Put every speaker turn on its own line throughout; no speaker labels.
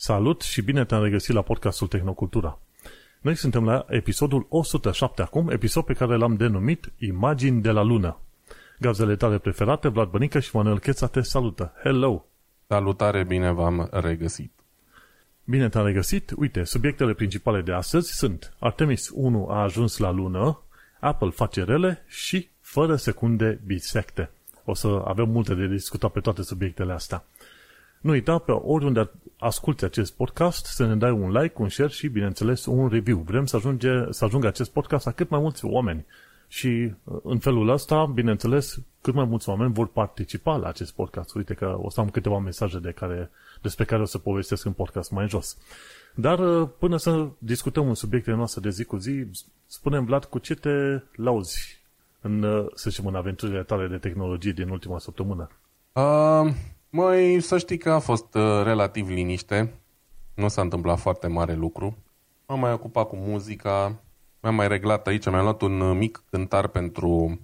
Salut și bine te-am regăsit la podcastul Tehnocultura. Noi suntem la episodul 107 acum, episod pe care l-am denumit Imagini de la Lună. Gazele tale preferate, Vlad Bănică și Manuel Cheța te salută. Hello!
Salutare, bine v-am regăsit.
Bine te-am regăsit. Uite, subiectele principale de astăzi sunt Artemis 1 a ajuns la lună, Apple face rele și fără secunde bisecte. O să avem multe de discutat pe toate subiectele astea. Nu uita pe oriunde asculti acest podcast să ne dai un like, un share și, bineînțeles, un review. Vrem să, ajunge, să ajungă acest podcast la cât mai mulți oameni. Și în felul ăsta, bineînțeles, cât mai mulți oameni vor participa la acest podcast. Uite că o să am câteva mesaje de care, despre care o să povestesc în podcast mai jos. Dar până să discutăm un subiectele noastre de zi cu zi, spunem Vlad, cu ce te lauzi în, să zicem, în aventurile tale de tehnologie din ultima săptămână?
Uh, Măi, să știi că a fost uh, relativ liniște. Nu s-a întâmplat foarte mare lucru. M-am mai ocupat cu muzica. Mi-am mai reglat aici. Mi-am luat un uh, mic cântar pentru,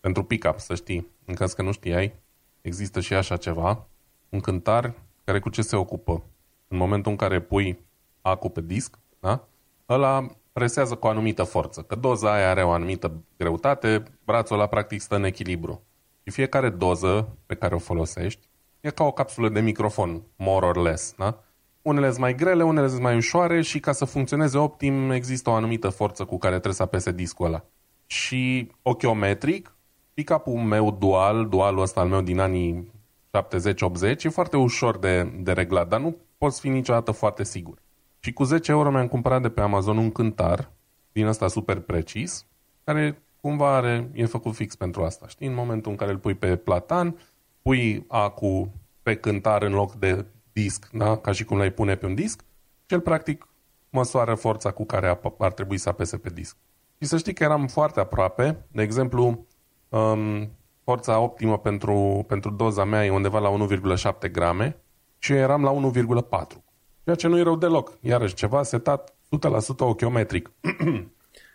pentru pick-up, să știi. În caz că nu știai, există și așa ceva. Un cântar care cu ce se ocupă? În momentul în care pui acu pe disc, da? ăla presează cu o anumită forță. Că doza aia are o anumită greutate, brațul ăla practic stă în echilibru. Și fiecare doză pe care o folosești E ca o capsulă de microfon, more or less, da? Unele sunt mai grele, unele sunt mai ușoare și ca să funcționeze optim există o anumită forță cu care trebuie să apese discul ăla. Și ochiometric, pick-up-ul meu dual, dualul ăsta al meu din anii 70-80, e foarte ușor de, de reglat, dar nu poți fi niciodată foarte sigur. Și cu 10 euro mi-am cumpărat de pe Amazon un cântar din ăsta super precis, care cumva are, e făcut fix pentru asta. Știi, în momentul în care îl pui pe platan, pui acu pe cântar în loc de disc, da? ca și cum l-ai pune pe un disc, și el practic măsoară forța cu care ar trebui să apese pe disc. Și să știi că eram foarte aproape, de exemplu, um, forța optimă pentru, pentru doza mea e undeva la 1,7 grame și eu eram la 1,4. Ceea ce nu e rău deloc. Iarăși ceva setat 100% ochiometric.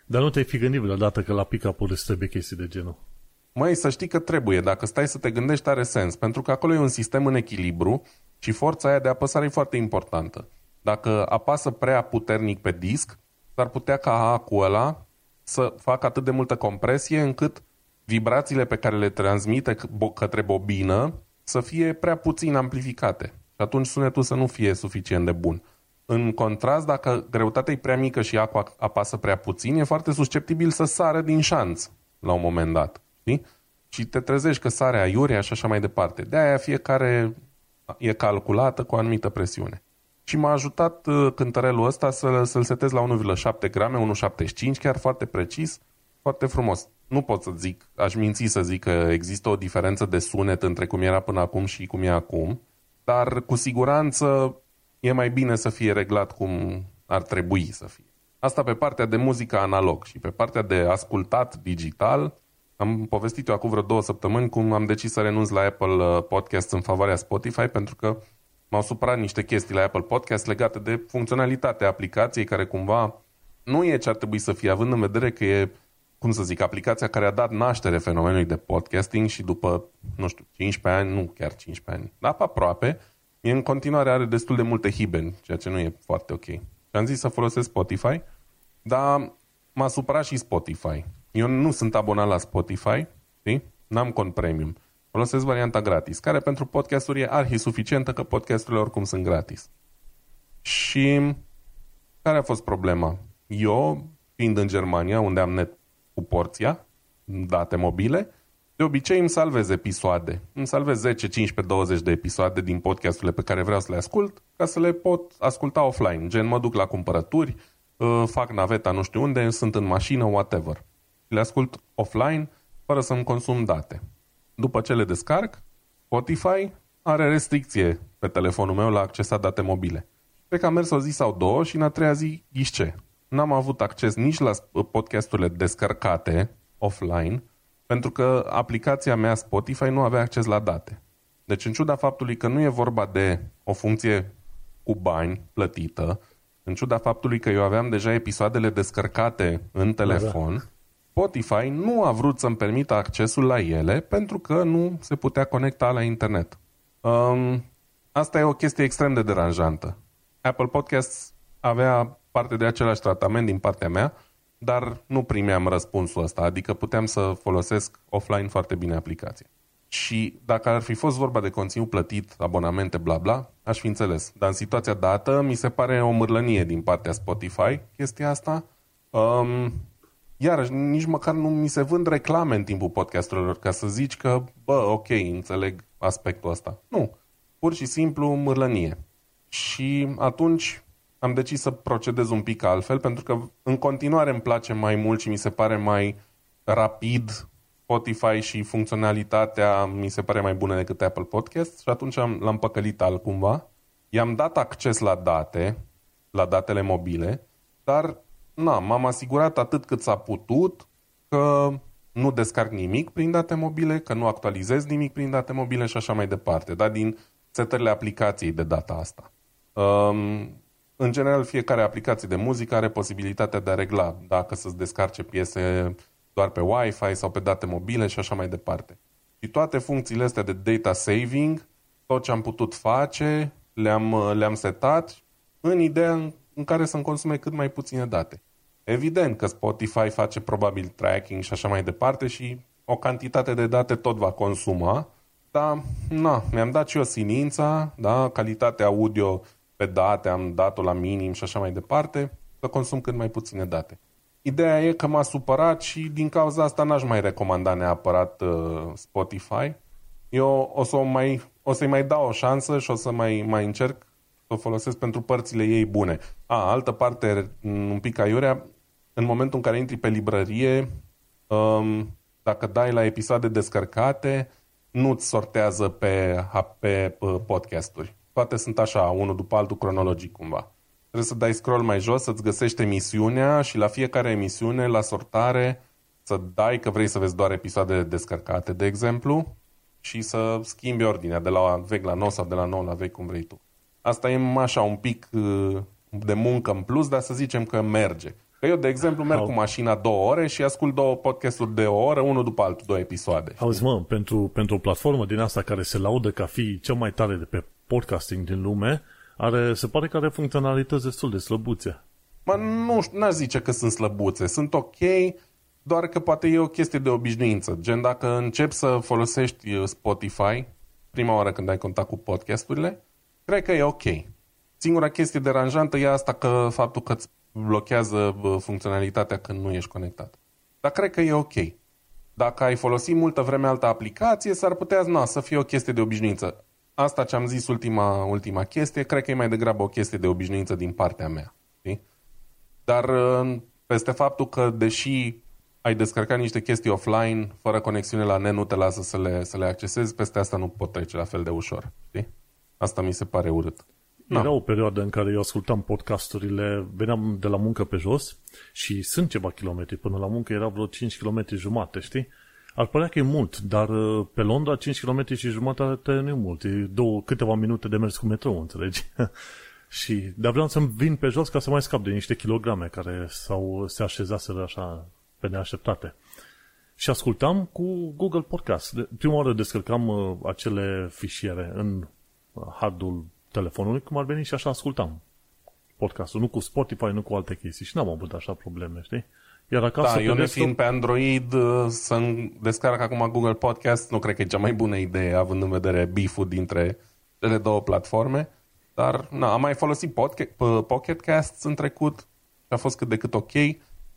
Dar nu te-ai fi gândit vreodată că la pick-up trebuie chestii de genul?
Măi, să știi că trebuie. Dacă stai să te gândești, are sens. Pentru că acolo e un sistem în echilibru și forța aia de apăsare e foarte importantă. Dacă apasă prea puternic pe disc, s-ar putea ca acul ăla să facă atât de multă compresie încât vibrațiile pe care le transmite către bobină să fie prea puțin amplificate. Și atunci sunetul să nu fie suficient de bun. În contrast, dacă greutatea e prea mică și aqua apasă prea puțin, e foarte susceptibil să sară din șanț la un moment dat știi? Și te trezești că sare aiurea și așa mai departe. De aia fiecare e calculată cu o anumită presiune. Și m-a ajutat uh, cântărelul ăsta să, să-l setez la 1,7 grame, 1,75, chiar foarte precis, foarte frumos. Nu pot să zic, aș minți să zic că există o diferență de sunet între cum era până acum și cum e acum, dar cu siguranță e mai bine să fie reglat cum ar trebui să fie. Asta pe partea de muzică analog și pe partea de ascultat digital, am povestit eu acum vreo două săptămâni cum am decis să renunț la Apple uh, Podcast în favoarea Spotify pentru că m-au supărat niște chestii la Apple Podcast legate de funcționalitatea aplicației care cumva nu e ce ar trebui să fie, având în vedere că e, cum să zic, aplicația care a dat naștere fenomenului de podcasting și după, nu știu, 15 ani, nu chiar 15 ani, dar aproape, e în continuare are destul de multe hibeni, ceea ce nu e foarte ok. Și am zis să folosesc Spotify, dar m-a supărat și Spotify. Eu nu sunt abonat la Spotify, știi? N-am cont premium. Folosesc varianta gratis, care pentru podcasturi e arhi suficientă, că podcasturile oricum sunt gratis. Și care a fost problema? Eu, fiind în Germania, unde am net cu porția, date mobile, de obicei îmi salvez episoade. Îmi salvez 10, 15, 20 de episoade din podcasturile pe care vreau să le ascult, ca să le pot asculta offline. Gen, mă duc la cumpărături, uh, fac naveta nu știu unde, sunt în mașină, whatever le ascult offline, fără să-mi consum date. După ce le descarc, Spotify are restricție pe telefonul meu la accesa date mobile. Cred că am mers o zi sau două și în a treia zi, ghișce. N-am avut acces nici la podcasturile descărcate offline, pentru că aplicația mea Spotify nu avea acces la date. Deci în ciuda faptului că nu e vorba de o funcție cu bani plătită, în ciuda faptului că eu aveam deja episoadele descărcate în telefon, da, da. Spotify nu a vrut să-mi permită accesul la ele pentru că nu se putea conecta la internet. Um, asta e o chestie extrem de deranjantă. Apple Podcasts avea parte de același tratament din partea mea, dar nu primeam răspunsul ăsta, adică puteam să folosesc offline foarte bine aplicația. Și dacă ar fi fost vorba de conținut plătit, abonamente, bla bla, aș fi înțeles. Dar în situația dată, mi se pare o mârlănie din partea Spotify chestia asta. Um, iarăși, nici măcar nu mi se vând reclame în timpul podcasturilor ca să zici că, bă, ok, înțeleg aspectul ăsta. Nu. Pur și simplu mârlănie. Și atunci am decis să procedez un pic altfel, pentru că în continuare îmi place mai mult și mi se pare mai rapid Spotify și funcționalitatea mi se pare mai bună decât Apple Podcast și atunci am, l-am păcălit altcumva. I-am dat acces la date, la datele mobile, dar na, m-am asigurat atât cât s-a putut că nu descarc nimic prin date mobile, că nu actualizez nimic prin date mobile și așa mai departe, dar din setările aplicației de data asta. Um, în general, fiecare aplicație de muzică are posibilitatea de a regla dacă să-ți descarce piese doar pe Wi-Fi sau pe date mobile și așa mai departe. Și toate funcțiile astea de data saving, tot ce am putut face, le-am, le-am setat în ideea în care să-mi consume cât mai puține date. Evident că Spotify face probabil tracking și așa mai departe și o cantitate de date tot va consuma, dar na, mi-am dat și eu silința, da, calitatea audio pe date am dat-o la minim și așa mai departe, să consum cât mai puține date. Ideea e că m-a supărat și din cauza asta n-aș mai recomanda neapărat uh, Spotify. Eu o, să o, mai, o să-i mai dau o șansă și o să mai, mai încerc să o folosesc pentru părțile ei bune. A, altă parte, un pic aiurea, în momentul în care intri pe librărie, um, dacă dai la episoade descărcate, nu-ți sortează pe, pe uh, podcasturi. Toate sunt așa, unul după altul cronologic cumva. Trebuie să dai scroll mai jos, să-ți găsești emisiunea și la fiecare emisiune, la sortare, să dai că vrei să vezi doar episoade descărcate, de exemplu, și să schimbi ordinea de la vechi la nou sau de la nou la vechi, cum vrei tu. Asta e așa un pic uh, de muncă în plus, dar să zicem că merge. Că eu, de exemplu, merg cu mașina două ore și ascult două podcasturi de o oră, unul după altul, două episoade.
Auzi, mă, pentru, pentru o platformă din asta care se laudă ca fi cea mai tare de pe podcasting din lume, are, se pare că are funcționalități destul de slăbuțe.
Mă, nu n-aș zice că sunt slăbuțe. Sunt ok, doar că poate e o chestie de obișnuință. Gen, dacă începi să folosești uh, Spotify, prima oară când ai contact cu podcasturile, cred că e ok. Singura chestie deranjantă e asta că faptul că îți blochează uh, funcționalitatea când nu ești conectat. Dar cred că e ok. Dacă ai folosit multă vreme altă aplicație, s-ar putea na, să fie o chestie de obișnuință asta ce am zis ultima, ultima chestie, cred că e mai degrabă o chestie de obișnuință din partea mea. Știi? Dar uh, peste faptul că, deși ai descărcat niște chestii offline, fără conexiune la net, nu te lasă să le, să le accesezi, peste asta nu pot trece la fel de ușor. Știi? Asta mi se pare urât.
Era no. o perioadă în care eu ascultam podcasturile, veneam de la muncă pe jos și sunt ceva kilometri până la muncă, era vreo 5 km jumate, știi? Ar părea că e mult, dar uh, pe Londra 5 km și jumătate nu e mult. E două, câteva minute de mers cu metrou, înțelegi? și, dar vreau să-mi vin pe jos ca să mai scap de niște kilograme care s-au, se așezaseră așa pe neașteptate. Și ascultam cu Google Podcast. De, prima oară descărcam uh, acele fișiere în uh, hardul telefonului, cum ar veni și așa ascultam podcastul. Nu cu Spotify, nu cu alte chestii. Și n-am avut așa probleme, știi?
Iar acasă da, eu ne fiind pe Android uh, să descarc acum Google Podcast, nu cred că e cea mai bună idee, având în vedere beef dintre cele două platforme. Dar na, am mai folosit Pocket, Pocket Casts în trecut și a fost cât de cât ok,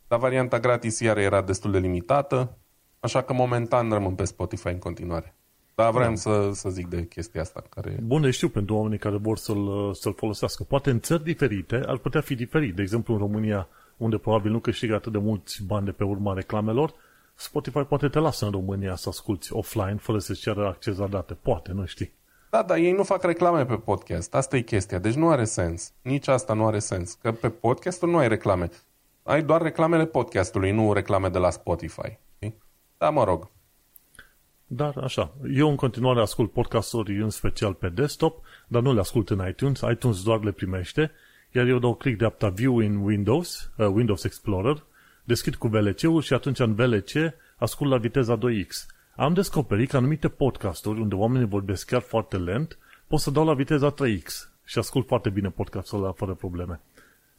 dar varianta gratis iar era destul de limitată, așa că momentan rămân pe Spotify în continuare. Dar vreau da. să, să zic de chestia asta. Care...
Bun, știu pentru oamenii care vor să-l, să-l folosească. Poate în țări diferite ar putea fi diferit. De exemplu, în România unde probabil nu câștigă atât de mulți bani de pe urma reclamelor, Spotify poate te lasă în România să asculti offline fără să-ți ceară acces la date. Poate, nu știi.
Da, dar ei nu fac reclame pe podcast. Asta e chestia. Deci nu are sens. Nici asta nu are sens. Că pe podcastul nu ai reclame. Ai doar reclamele podcastului, nu reclame de la Spotify. Știi? Da, mă rog.
Dar așa, eu în continuare ascult podcasturi în special pe desktop, dar nu le ascult în iTunes. iTunes doar le primește iar eu dau click dreapta View in Windows, uh, Windows Explorer, deschid cu VLC-ul și atunci în VLC ascult la viteza 2x. Am descoperit că anumite podcasturi unde oamenii vorbesc chiar foarte lent, pot să dau la viteza 3x. și ascult foarte bine podcastul ăla fără probleme.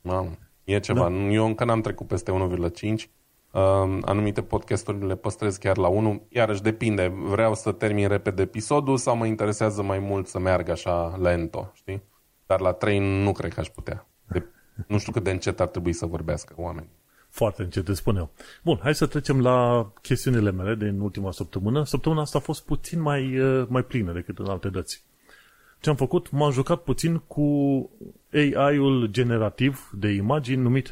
Mamă, e ceva. Da. Eu încă n-am trecut peste 1,5. Uh, anumite podcasturi le păstrez chiar la 1. Iarăși depinde. Vreau să termin repede episodul sau mă interesează mai mult să meargă așa lento, știi? Dar la 3 nu cred că aș putea. De, nu știu cât de încet ar trebui să vorbească oamenii.
Foarte încet, îți spun eu. Bun, hai să trecem la chestiunile mele din ultima săptămână. Săptămâna asta a fost puțin mai, uh, mai plină decât în alte dăți. Ce am făcut? M-am jucat puțin cu AI-ul generativ de imagini numit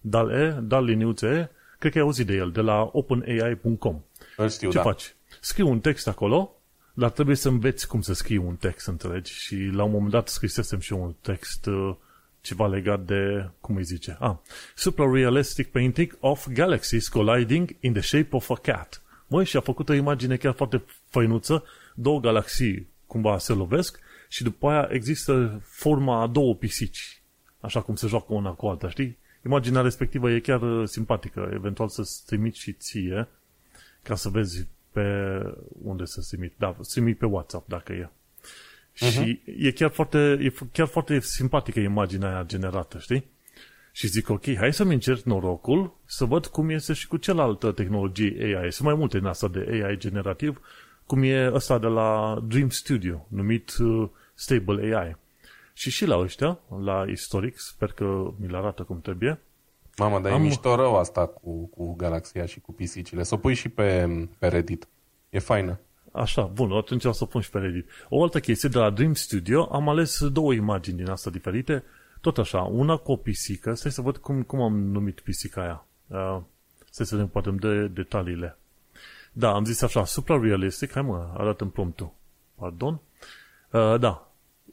DAL-E. DAL-E, DAL liniuțe E, cred că ai auzit de el, de la openai.com.
Îl știu,
Ce
da.
faci? Scrii un text acolo, dar trebuie să înveți cum să scrii un text, înțelegi? Și la un moment dat scrisesem și eu un text uh, ceva legat de, cum îi zice, ah, Super-realistic painting of galaxies colliding in the shape of a cat. Măi, și a făcut o imagine chiar foarte făinuță, două galaxii cumva se lovesc și după aia există forma a două pisici, așa cum se joacă una cu alta, știi? Imaginea respectivă e chiar uh, simpatică, eventual să-ți trimit și ție, ca să vezi pe unde să trimit. Da, trimit pe WhatsApp dacă e. Și e chiar foarte, e chiar foarte simpatică imaginea aia generată, știi? Și zic, ok, hai să-mi încerc norocul să văd cum este și cu cealaltă tehnologie AI. Sunt mai multe în asta de AI generativ, cum e ăsta de la Dream Studio, numit uh, Stable AI. Și și la ăștia, la istoric, sper că mi-l arată cum trebuie,
Mamă, dar
Am-
e mișto rău asta cu, cu galaxia și cu pisicile. Să o pui și pe, pe Reddit. E faină.
Așa, bun, atunci o să pun și pe Reddit. O altă chestie, de la Dream Studio, am ales două imagini din asta diferite, tot așa, una cu o pisică, stai să văd cum, cum am numit pisica aia. Uh, stai să vedem, poate îmi dă detaliile. Da, am zis așa, supra-realistic, hai mă, arată în promptul. Pardon? Uh, da,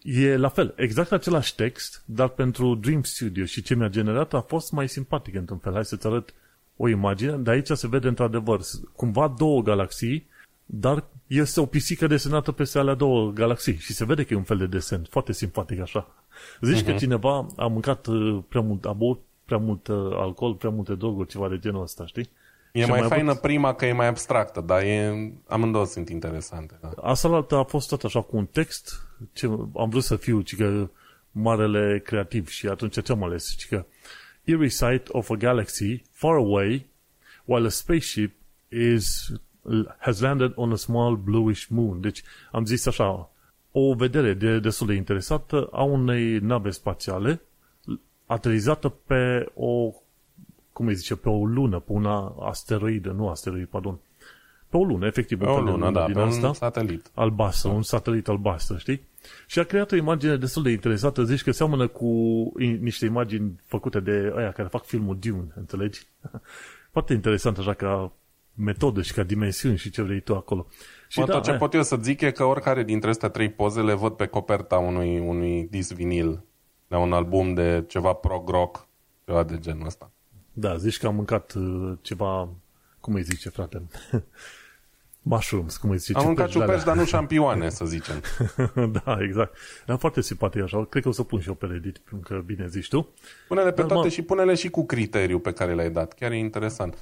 e la fel, exact același text, dar pentru Dream Studio și ce mi-a generat a fost mai simpatic într-un fel. Hai să-ți arăt o imagine, de aici se vede într-adevăr cumva două galaxii, dar este o pisică desenată peste alea două galaxii și se vede că e un fel de desen, foarte simpatic așa. Zici uh-huh. că cineva a mâncat uh, prea mult, a băut prea mult uh, alcool, prea multe droguri, ceva de genul ăsta, știi?
E
Și
mai,
mai
faină
avut-
prima că e mai abstractă, dar e, amândouă sunt interesante. Da.
Asta la altă a fost tot așa cu un text, ce am vrut să fiu, ci că marele creativ și atunci ce am ales? Ci că eerie sight of a galaxy far away while a spaceship is has landed on a small bluish moon. Deci am zis așa, o vedere de, destul de interesată a unei nave spațiale aterizată pe o cum îi zice, pe o lună, pe una asteroidă, nu asteroid, pardon, pe o lună, efectiv,
Pe
un
o
fel de
lună, da,
din
pe
asta
un satelit.
albastră, un satelit albastru, știi? Și a creat o imagine destul de interesată, zici că seamănă cu i- niște imagini făcute de aia care fac filmul Dune, înțelegi? Foarte interesant așa ca metodă și ca dimensiuni și ce vrei tu acolo. Și
Mă,
da,
tot ce
aia.
pot eu să zic e că oricare dintre astea trei poze le văd pe coperta unui, unui disc vinil la un album de ceva prog rock, ceva de genul ăsta.
Da, zici că am mâncat uh, ceva, cum îi zice, frate? Mushrooms, cum îi zice?
Am mâncat
ciuperci
ciuperci, dar nu șampioane, să zicem.
alea. da, exact. Dar foarte simpatic așa. Cred că o să pun și eu pe Reddit, pentru că bine zici tu.
Pune-le pe
Dar,
toate
mă-
și pune-le și cu criteriu pe care le-ai dat. Chiar e interesant.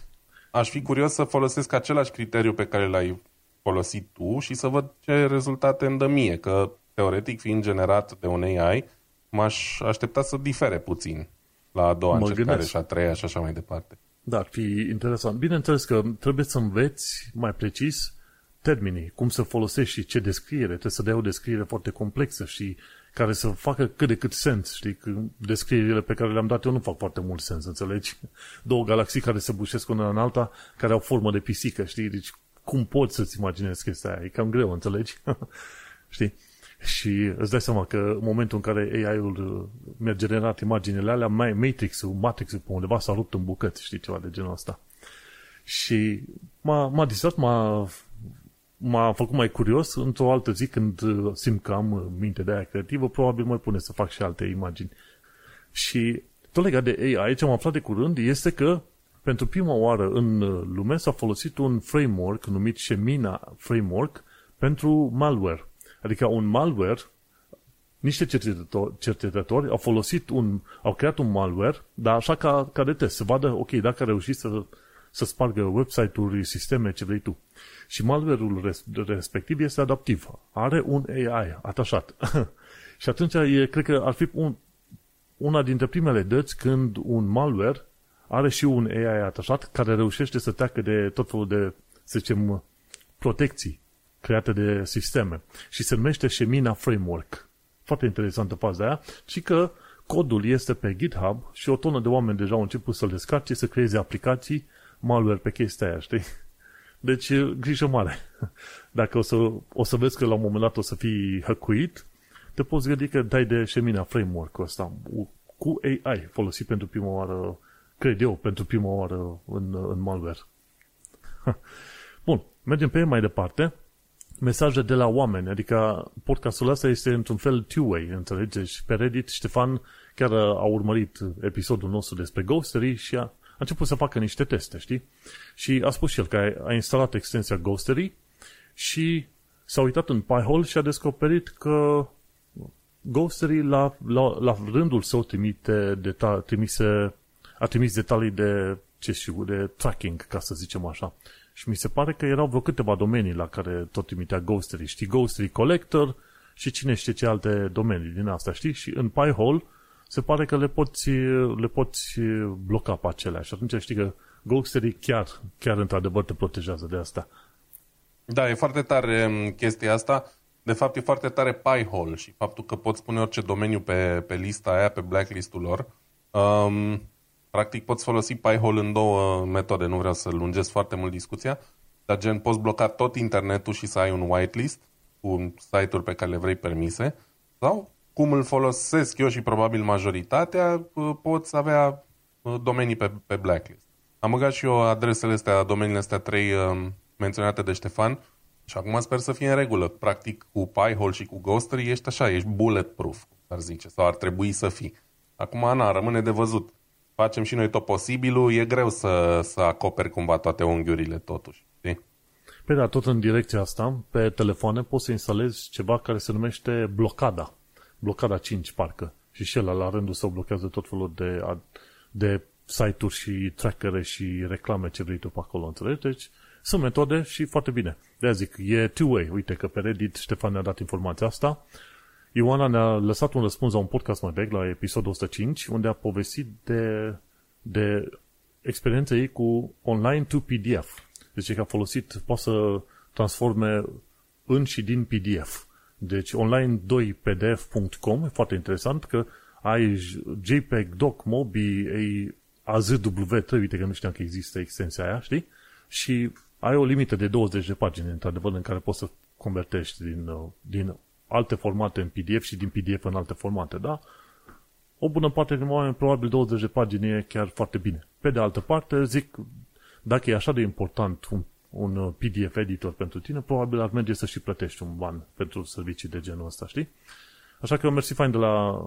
Aș fi curios să folosesc același criteriu pe care l-ai folosit tu și să văd ce rezultate îmi dă mie, că teoretic fiind generat de un AI, m-aș aștepta să difere puțin la a doua
Mă
încercare
gândesc.
și a treia și așa mai departe.
Da, ar fi interesant. Bineînțeles că trebuie să înveți mai precis termenii, cum să folosești și ce descriere. Trebuie să dai o descriere foarte complexă și care să facă cât de cât sens. Știi? Că descrierile pe care le-am dat eu nu fac foarte mult sens, înțelegi? Două galaxii care se bușesc una în alta, care au formă de pisică, știi? Deci cum poți să-ți imaginezi chestia aia? E cam greu, înțelegi? știi? Și îți dai seama că în momentul în care AI-ul uh, mi-a generat imaginele alea, mai Matrix-ul, Matrix-ul pe undeva s-a rupt în bucăți, știi, ceva de genul ăsta. Și m-a, m-a distrat, m-a, m-a făcut mai curios. Într-o altă zi, când uh, simt că am uh, minte de aia creativă, probabil mai pune să fac și alte imagini. Și tot legat de AI, ce am aflat de curând este că pentru prima oară în uh, lume s-a folosit un framework numit Shemina Framework pentru malware. Adică un malware, niște cercetători, cercetători au folosit un, au creat un malware, dar așa ca, ca de test, să vadă, ok, dacă a reușit să, să spargă website-uri, sisteme, ce vrei tu. Și malware-ul respectiv este adaptiv. Are un AI atașat. și atunci e, cred că ar fi un, una dintre primele dăți când un malware are și un AI atașat care reușește să treacă de tot felul de, să zicem, protecții create de sisteme. Și se numește Shemina Framework. Foarte interesantă faza aia. Și că codul este pe GitHub și o tonă de oameni deja au început să-l descarce, să creeze aplicații malware pe chestia aia, știi? Deci, grijă mare. Dacă o să, o să vezi că la un moment dat o să fii hăcuit, te poți gândi că dai de Shemina framework ăsta cu AI folosit pentru prima oară, cred eu, pentru prima oară în, în malware. Bun, mergem pe mai departe. Mesaje de la oameni, adică podcastul ăsta este într-un fel two-way, înțelegeți? Pe Reddit, Ștefan chiar a urmărit episodul nostru despre Ghostery și a, a început să facă niște teste, știi? Și a spus și el că a, a instalat extensia Ghostery și s-a uitat în Pi-hole și a descoperit că Ghostery la, la, la rândul său trimite deta- trimise, a trimis detalii de, ce știu, de tracking, ca să zicem așa. Și mi se pare că erau vreo câteva domenii la care tot trimitea Ghostery. Știi, Ghostery Collector și cine știe ce alte domenii din asta, știi? Și în Pi-hole se pare că le poți, le poți bloca pe acelea. Și atunci știi că Ghostery chiar, chiar într-adevăr te protejează de asta.
Da, e foarte tare mm, chestia asta. De fapt, e foarte tare Pi-hole și faptul că poți pune orice domeniu pe, pe lista aia, pe blacklist-ul lor. Um, practic poți folosi Pi-hole în două metode, nu vreau să lungesc foarte mult discuția, dar gen poți bloca tot internetul și să ai un whitelist cu site-uri pe care le vrei permise sau cum îl folosesc eu și probabil majoritatea, poți avea domenii pe, pe blacklist. Am băgat și eu adresele astea, domeniile astea trei um, menționate de Ștefan și acum sper să fie în regulă. Practic, cu Pi-hole și cu Ghostery ești așa, ești bulletproof, ar zice, sau ar trebui să fii. Acum, Ana, rămâne de văzut. Facem și noi tot posibilul, e greu să, să acoperi cumva toate unghiurile totuși. Știi?
Pe da, tot în direcția asta, pe telefoane poți să instalezi ceva care se numește blocada. Blocada 5, parcă. Și și el, la rândul său, blochează tot felul de, de site-uri și trackere și reclame ce vrei tu pe acolo, înțelegi? Deci, sunt metode și foarte bine. de zic, e two-way. Uite că pe Reddit Ștefan ne-a dat informația asta. Ioana ne-a lăsat un răspuns la un podcast mai vechi, la episodul 105, unde a povestit de, de experiența ei cu online to PDF. Deci că a folosit, poate să transforme în și din PDF. Deci online2pdf.com e foarte interesant că ai JPEG, Doc, Mobi, AZW3, uite că nu știam că există extensia aia, știi? Și ai o limită de 20 de pagini, într-adevăr, în care poți să convertești din, uh, din alte formate în PDF și din PDF în alte formate, da? O bună parte din oameni, probabil 20 de pagini e chiar foarte bine. Pe de altă parte, zic, dacă e așa de important un, un uh, PDF editor pentru tine, probabil ar merge să și plătești un ban pentru servicii de genul ăsta, știi? Așa că mersi fain de la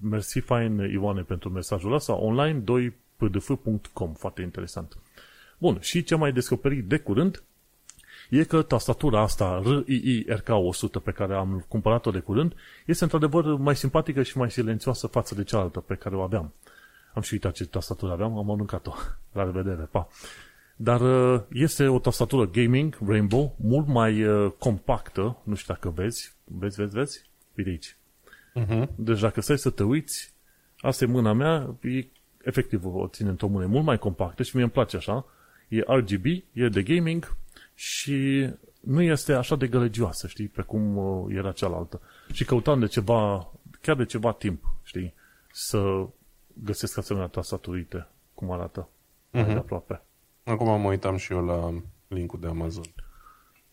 mersi fain Ioane pentru mesajul ăsta online 2pdf.com, foarte interesant. Bun, și ce mai descoperit de curând e că tastatura asta RII RK100 pe care am cumpărat-o de curând este într-adevăr mai simpatică și mai silențioasă față de cealaltă pe care o aveam. Am și uitat ce tastatură aveam, am aruncat-o. La revedere, pa! Dar uh, este o tastatură gaming, Rainbow, mult mai uh, compactă, nu știu dacă vezi, vezi, vezi, vezi? Uite aici. Uh-huh. Deci dacă stai să te uiți, asta e mâna mea, e, efectiv o ține într-o mână, mult mai compactă și mie îmi place așa, e RGB, e de gaming și nu este așa de gălăgioasă, știi, pe cum uh, era cealaltă. Și căutam de ceva, chiar de ceva timp, știi, să găsesc asemenea tastaturite, cum arată, uh-huh. mai mhm. aproape.
Acum mă uitam și eu la linkul de Amazon.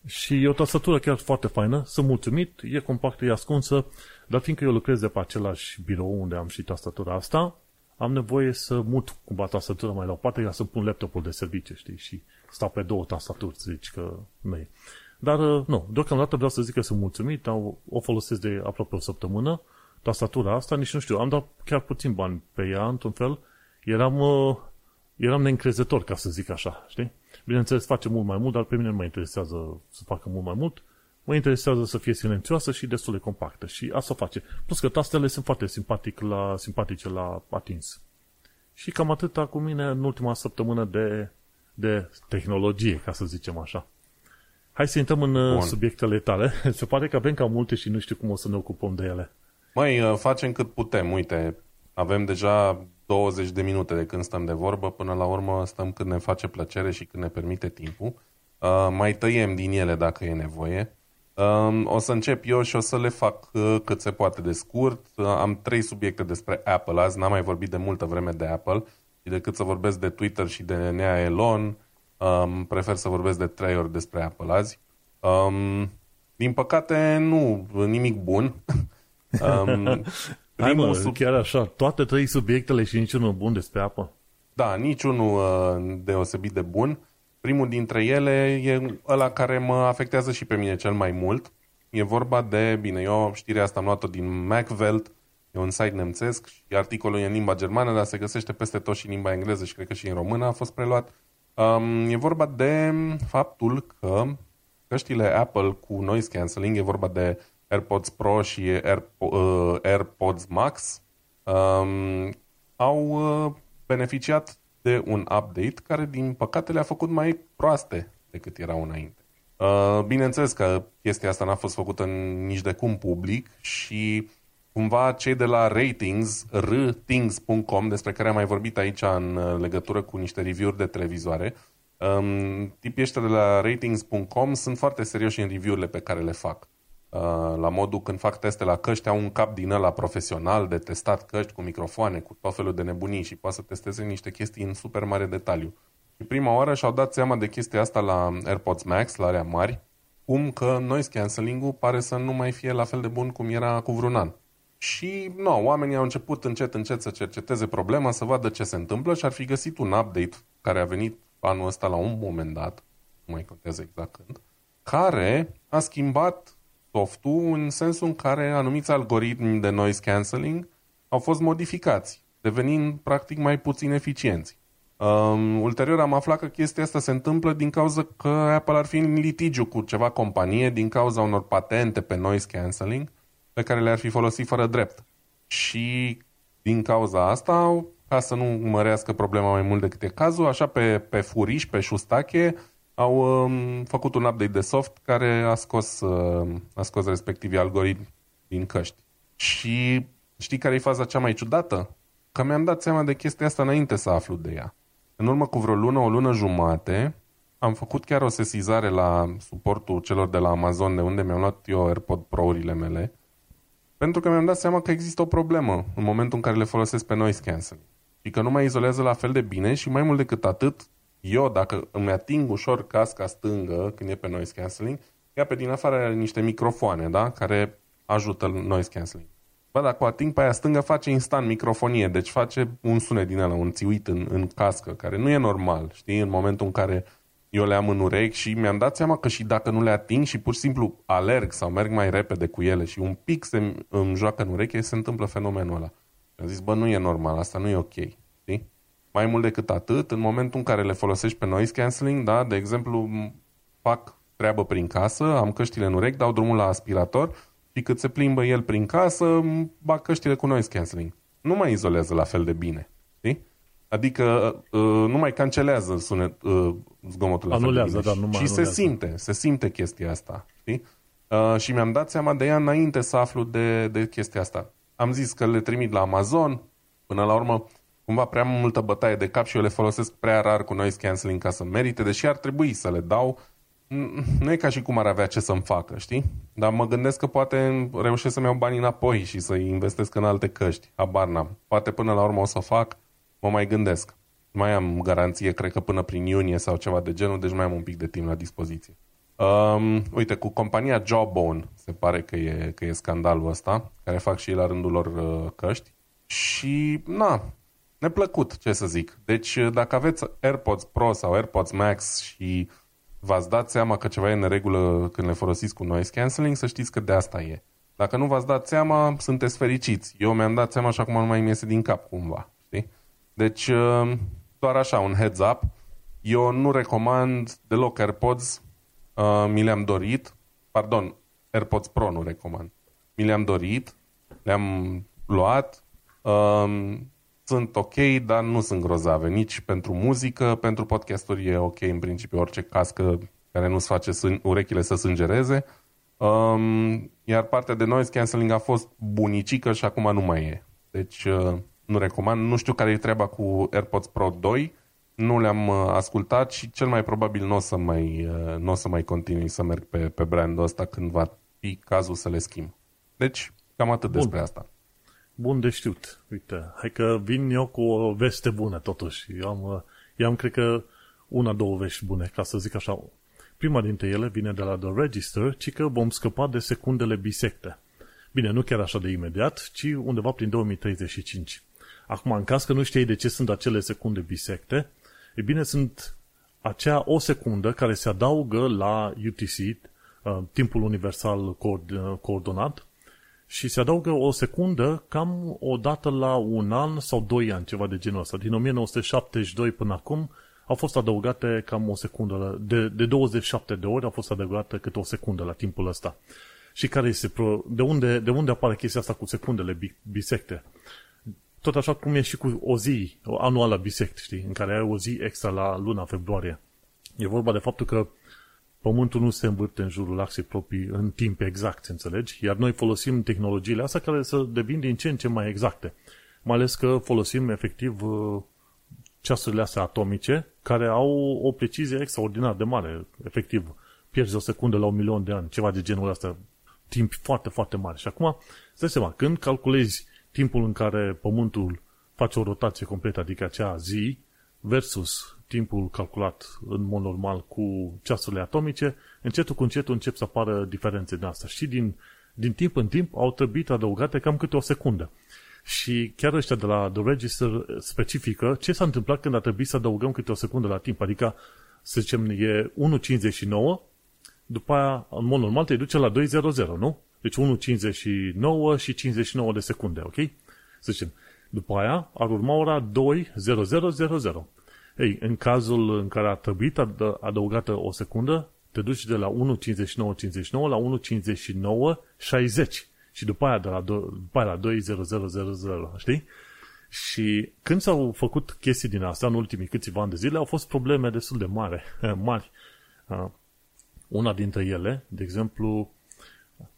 Și e o tastatură chiar foarte faină, sunt mulțumit, e compactă, e ascunsă, dar fiindcă eu lucrez de pe același birou unde am și tastatura asta, am nevoie să mut cumva tastatura mai la o parte ca să pun laptopul de serviciu, știi, și stau pe două tastaturi, zici că nu e. Dar, uh, nu, deocamdată vreau să zic că sunt mulțumit, o folosesc de aproape o săptămână, tastatura asta, nici nu știu, am dat chiar puțin bani pe ea, într-un fel, eram, uh, eram neîncrezător, ca să zic așa, știi? Bineînțeles, face mult mai mult, dar pe mine nu mă interesează să facă mult mai mult, mă interesează să fie silențioasă și destul de compactă. Și asta face. Plus că tastele sunt foarte simpatic la, simpatice la atins. Și cam atâta cu mine în ultima săptămână de, de tehnologie, ca să zicem așa. Hai să intrăm în uh, Bun. subiectele tale. Se pare că avem cam multe și nu știu cum o să ne ocupăm de ele.
Mai uh, facem cât putem. Uite, avem deja 20 de minute de când stăm de vorbă, până la urmă stăm când ne face plăcere și când ne permite timpul. Uh, mai tăiem din ele dacă e nevoie. Uh, o să încep eu și o să le fac uh, cât se poate de scurt. Uh, am trei subiecte despre Apple azi, n-am mai vorbit de multă vreme de Apple și decât să vorbesc de Twitter și de Nea Elon, um, prefer să vorbesc de trei ori despre Apple azi. Um, din păcate, nu, nimic bun.
um, Hai mă, sub... chiar așa, toate trei subiectele și niciunul bun despre apă.
Da, niciunul uh, deosebit de bun. Primul dintre ele e ăla care mă afectează și pe mine cel mai mult. E vorba de, bine, eu știrea asta am luat-o din MacVelt, e un site nemțesc și articolul e în limba germană, dar se găsește peste tot și în limba engleză și cred că și în română a fost preluat. Um, e vorba de faptul că căștile Apple cu noise cancelling, e vorba de AirPods Pro și Air, uh, AirPods Max, um, au uh, beneficiat de un update care, din păcate, le-a făcut mai proaste decât erau înainte. Uh, bineînțeles că chestia asta n-a fost făcută nici de cum public și cumva cei de la ratings, rtings.com, despre care am mai vorbit aici în uh, legătură cu niște review-uri de televizoare, um, tipii ăștia de la ratings.com sunt foarte serioși în review-urile pe care le fac. Uh, la modul când fac teste la căști, au un cap din ăla profesional de testat căști cu microfoane, cu tot felul de nebunii și poate să testeze niște chestii în super mare detaliu. Și prima oară și-au dat seama de chestia asta la AirPods Max, la alea mari, cum că noise cancelling-ul pare să nu mai fie la fel de bun cum era cu vreun an. Și, nu, no, oamenii au început încet, încet să cerceteze problema, să vadă ce se întâmplă și ar fi găsit un update care a venit anul ăsta la un moment dat, nu mai contează exact când, care a schimbat softul în sensul în care anumiți algoritmi de noise cancelling au fost modificați, devenind practic mai puțin eficienți. Um, ulterior am aflat că chestia asta se întâmplă din cauza că Apple ar fi în litigiu cu ceva companie din cauza unor patente pe noise cancelling pe care le-ar fi folosit fără drept. Și din cauza asta, ca să nu mărească problema mai mult decât e cazul, așa pe, pe furiș, pe șustache, au um, făcut un update de soft care a scos, uh, a scos respectivii algoritmi din căști. Și știi care e faza cea mai ciudată? Că mi-am dat seama de chestia asta înainte să aflu de ea. În urmă cu vreo lună, o lună jumate, am făcut chiar o sesizare la suportul celor de la Amazon, de unde mi-am luat eu AirPod Pro-urile mele, pentru că mi-am dat seama că există o problemă în momentul în care le folosesc pe noise cancelling. Și că nu mai izolează la fel de bine și mai mult decât atât, eu, dacă îmi ating ușor casca stângă când e pe noise cancelling, ea pe din afară are niște microfoane, da? Care ajută noise cancelling. Bă, dacă o ating pe aia stângă, face instant microfonie, deci face un sunet din ăla, un țiuit în, în cască, care nu e normal, știi, în momentul în care eu le am în urechi și mi-am dat seama că și dacă nu le ating și pur și simplu alerg sau merg mai repede cu ele și un pic se îmi joacă în ureche, se întâmplă fenomenul ăla. Am zis, bă, nu e normal, asta nu e ok. Știi? Mai mult decât atât, în momentul în care le folosești pe noise cancelling, da, de exemplu, fac treabă prin casă, am căștile în urechi, dau drumul la aspirator și cât se plimbă el prin casă, bag căștile cu noise cancelling. Nu mai izolează la fel de bine. Știi? Adică uh, nu mai cancelează sunet, uh, zgomotul
anulează, la fel de bine.
Da, nu mai și anulează. se simte, se simte chestia asta. Știi? Uh, și mi-am dat seama de ea înainte să aflu de, de chestia asta. Am zis că le trimit la Amazon, până la urmă cumva prea multă bătaie de cap și eu le folosesc prea rar cu noise cancelling ca să merite, deși ar trebui să le dau. Nu e ca și cum ar avea ce să-mi facă, știi? Dar mă gândesc că poate reușesc să-mi iau banii înapoi și să-i investesc în alte căști. Habar n-am. Poate până la urmă o să o fac, mă mai gândesc. Mai am garanție, cred că până prin iunie sau ceva de genul, deci mai am un pic de timp la dispoziție. Um, uite, cu compania Jawbone se pare că e, că e scandalul ăsta, care fac și la rândul lor uh, căști. Și, na, neplăcut, ce să zic. Deci, dacă aveți AirPods Pro sau AirPods Max și v-ați dat seama că ceva e în regulă când le folosiți cu noise cancelling, să știți că de asta e. Dacă nu v-ați dat seama, sunteți fericiți. Eu mi-am dat seama și acum nu mai mi iese din cap cumva. Știi? Deci, uh, doar așa, un heads up. Eu nu recomand deloc AirPods. Uh, mi le-am dorit. Pardon, AirPods Pro nu recomand. Mi le-am dorit. Le-am luat. Um, sunt ok, dar nu sunt grozave. Nici pentru muzică, pentru podcasturi e ok în principiu orice cască care nu-ți face sân- urechile să sângereze. Um, iar partea de noise cancelling a fost bunicică și acum nu mai e. Deci uh, nu recomand. Nu știu care e treaba cu AirPods Pro 2. Nu le-am uh, ascultat și cel mai probabil nu o să mai, uh, n-o să mai continui să merg pe, pe brandul ăsta când va fi cazul să le schimb. Deci, cam atât Bun. despre asta.
Bun de știut. Uite, hai că vin eu cu o veste bună totuși. Eu am, eu am cred că una, două vești bune, ca să zic așa. Prima dintre ele vine de la The Register, ci că vom scăpa de secundele bisecte. Bine, nu chiar așa de imediat, ci undeva prin 2035. Acum, în caz că nu știi de ce sunt acele secunde bisecte, e bine, sunt acea o secundă care se adaugă la UTC, uh, timpul universal coordonat, și se adaugă o secundă cam o dată la un an sau doi ani, ceva de genul ăsta. Din 1972 până acum au fost adăugate cam o secundă, de, de 27 de ori au fost adăugate câte o secundă la timpul ăsta. Și care este, pro, de, unde, de unde apare chestia asta cu secundele bisecte? Tot așa cum e și cu o zi anuală bisect, știi, în care ai o zi extra la luna februarie. E vorba de faptul că Pământul nu se învârte în jurul axei proprii în timp exact, înțelegi? Iar noi folosim tehnologiile astea care să devin din ce în ce mai exacte. Mai ales că folosim efectiv uh, ceasurile astea atomice care au o precizie extraordinar de mare. Efectiv, pierzi o secundă la un milion de ani, ceva de genul ăsta. Timp foarte, foarte mare. Și acum, stai seama, când calculezi timpul în care Pământul face o rotație completă, adică acea zi, versus timpul calculat în mod normal cu ceasurile atomice, încetul cu încetul încep să apară diferențe de asta. Și din, din timp în timp au trebuit adăugate cam câte o secundă. Și chiar ăștia de la The Register specifică ce s-a întâmplat când a trebuit să adăugăm câte o secundă la timp. Adică, să zicem, e 1.59, după aia, în mod normal, te duce la 2.00, nu? Deci 1.59 și 59 de secunde, ok? Să zicem. După aia ar urma ora 2.0000. Ei, în cazul în care a trebuit adăugată o secundă, te duci de la 1.59.59 la 1.59.60 și după aia, de la, după aia la 2.0000, știi? Și când s-au făcut chestii din asta în ultimii câțiva ani de zile, au fost probleme destul de mari. mari. Una dintre ele, de exemplu,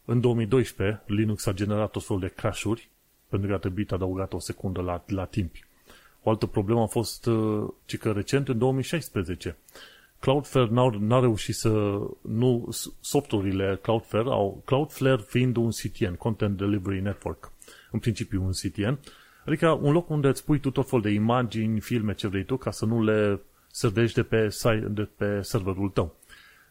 în 2012, Linux a generat tot felul de crash-uri pentru că a trebuit adăugată o secundă la, la timp. O altă problemă a fost, uh, ci că recent, în 2016, Cloudflare n-a reușit să... Nu, softurile Cloudflare, au, Cloudflare fiind un CTN, Content Delivery Network, în principiu un CTN, adică un loc unde îți pui tu tot fel de imagini, filme, ce vrei tu, ca să nu le servești de pe, site, de pe serverul tău.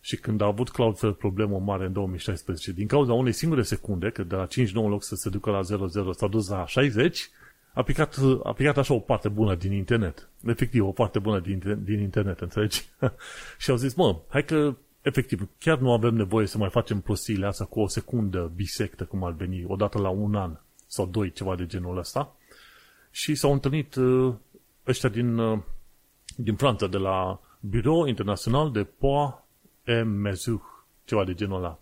Și când a avut Cloudflare problemă mare în 2016, din cauza unei singure secunde, că de la 5-9 loc să se ducă la 0-0 s-a dus la 60, a picat, a picat așa o parte bună din internet. Efectiv, o parte bună din, din internet, înțelegi? și au zis, mă, hai că, efectiv, chiar nu avem nevoie să mai facem prostiile astea cu o secundă bisectă, cum ar veni, odată la un an sau doi, ceva de genul ăsta. Și s-au întâlnit uh, ăștia din, uh, din Franța, de la Bureau Internațional de Poa et Mesure, ceva de genul ăla.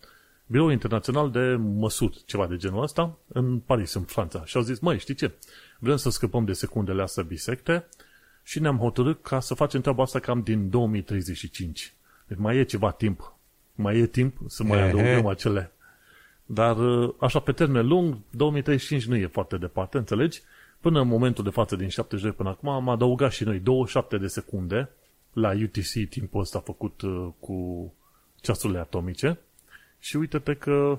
Birou Internațional de Măsuri, ceva de genul ăsta, în Paris, în Franța. Și au zis, măi, știi ce? Vrem să scăpăm de secundele astea bisecte și ne-am hotărât ca să facem treaba asta cam din 2035. Deci mai e ceva timp. Mai e timp să mai adăugăm acele. Dar uh, așa pe termen lung, 2035 nu e foarte departe, înțelegi? Până în momentul de față din 72 până acum am adăugat și noi 27 de secunde la UTC timpul ăsta făcut uh, cu ceasurile atomice și uite-te că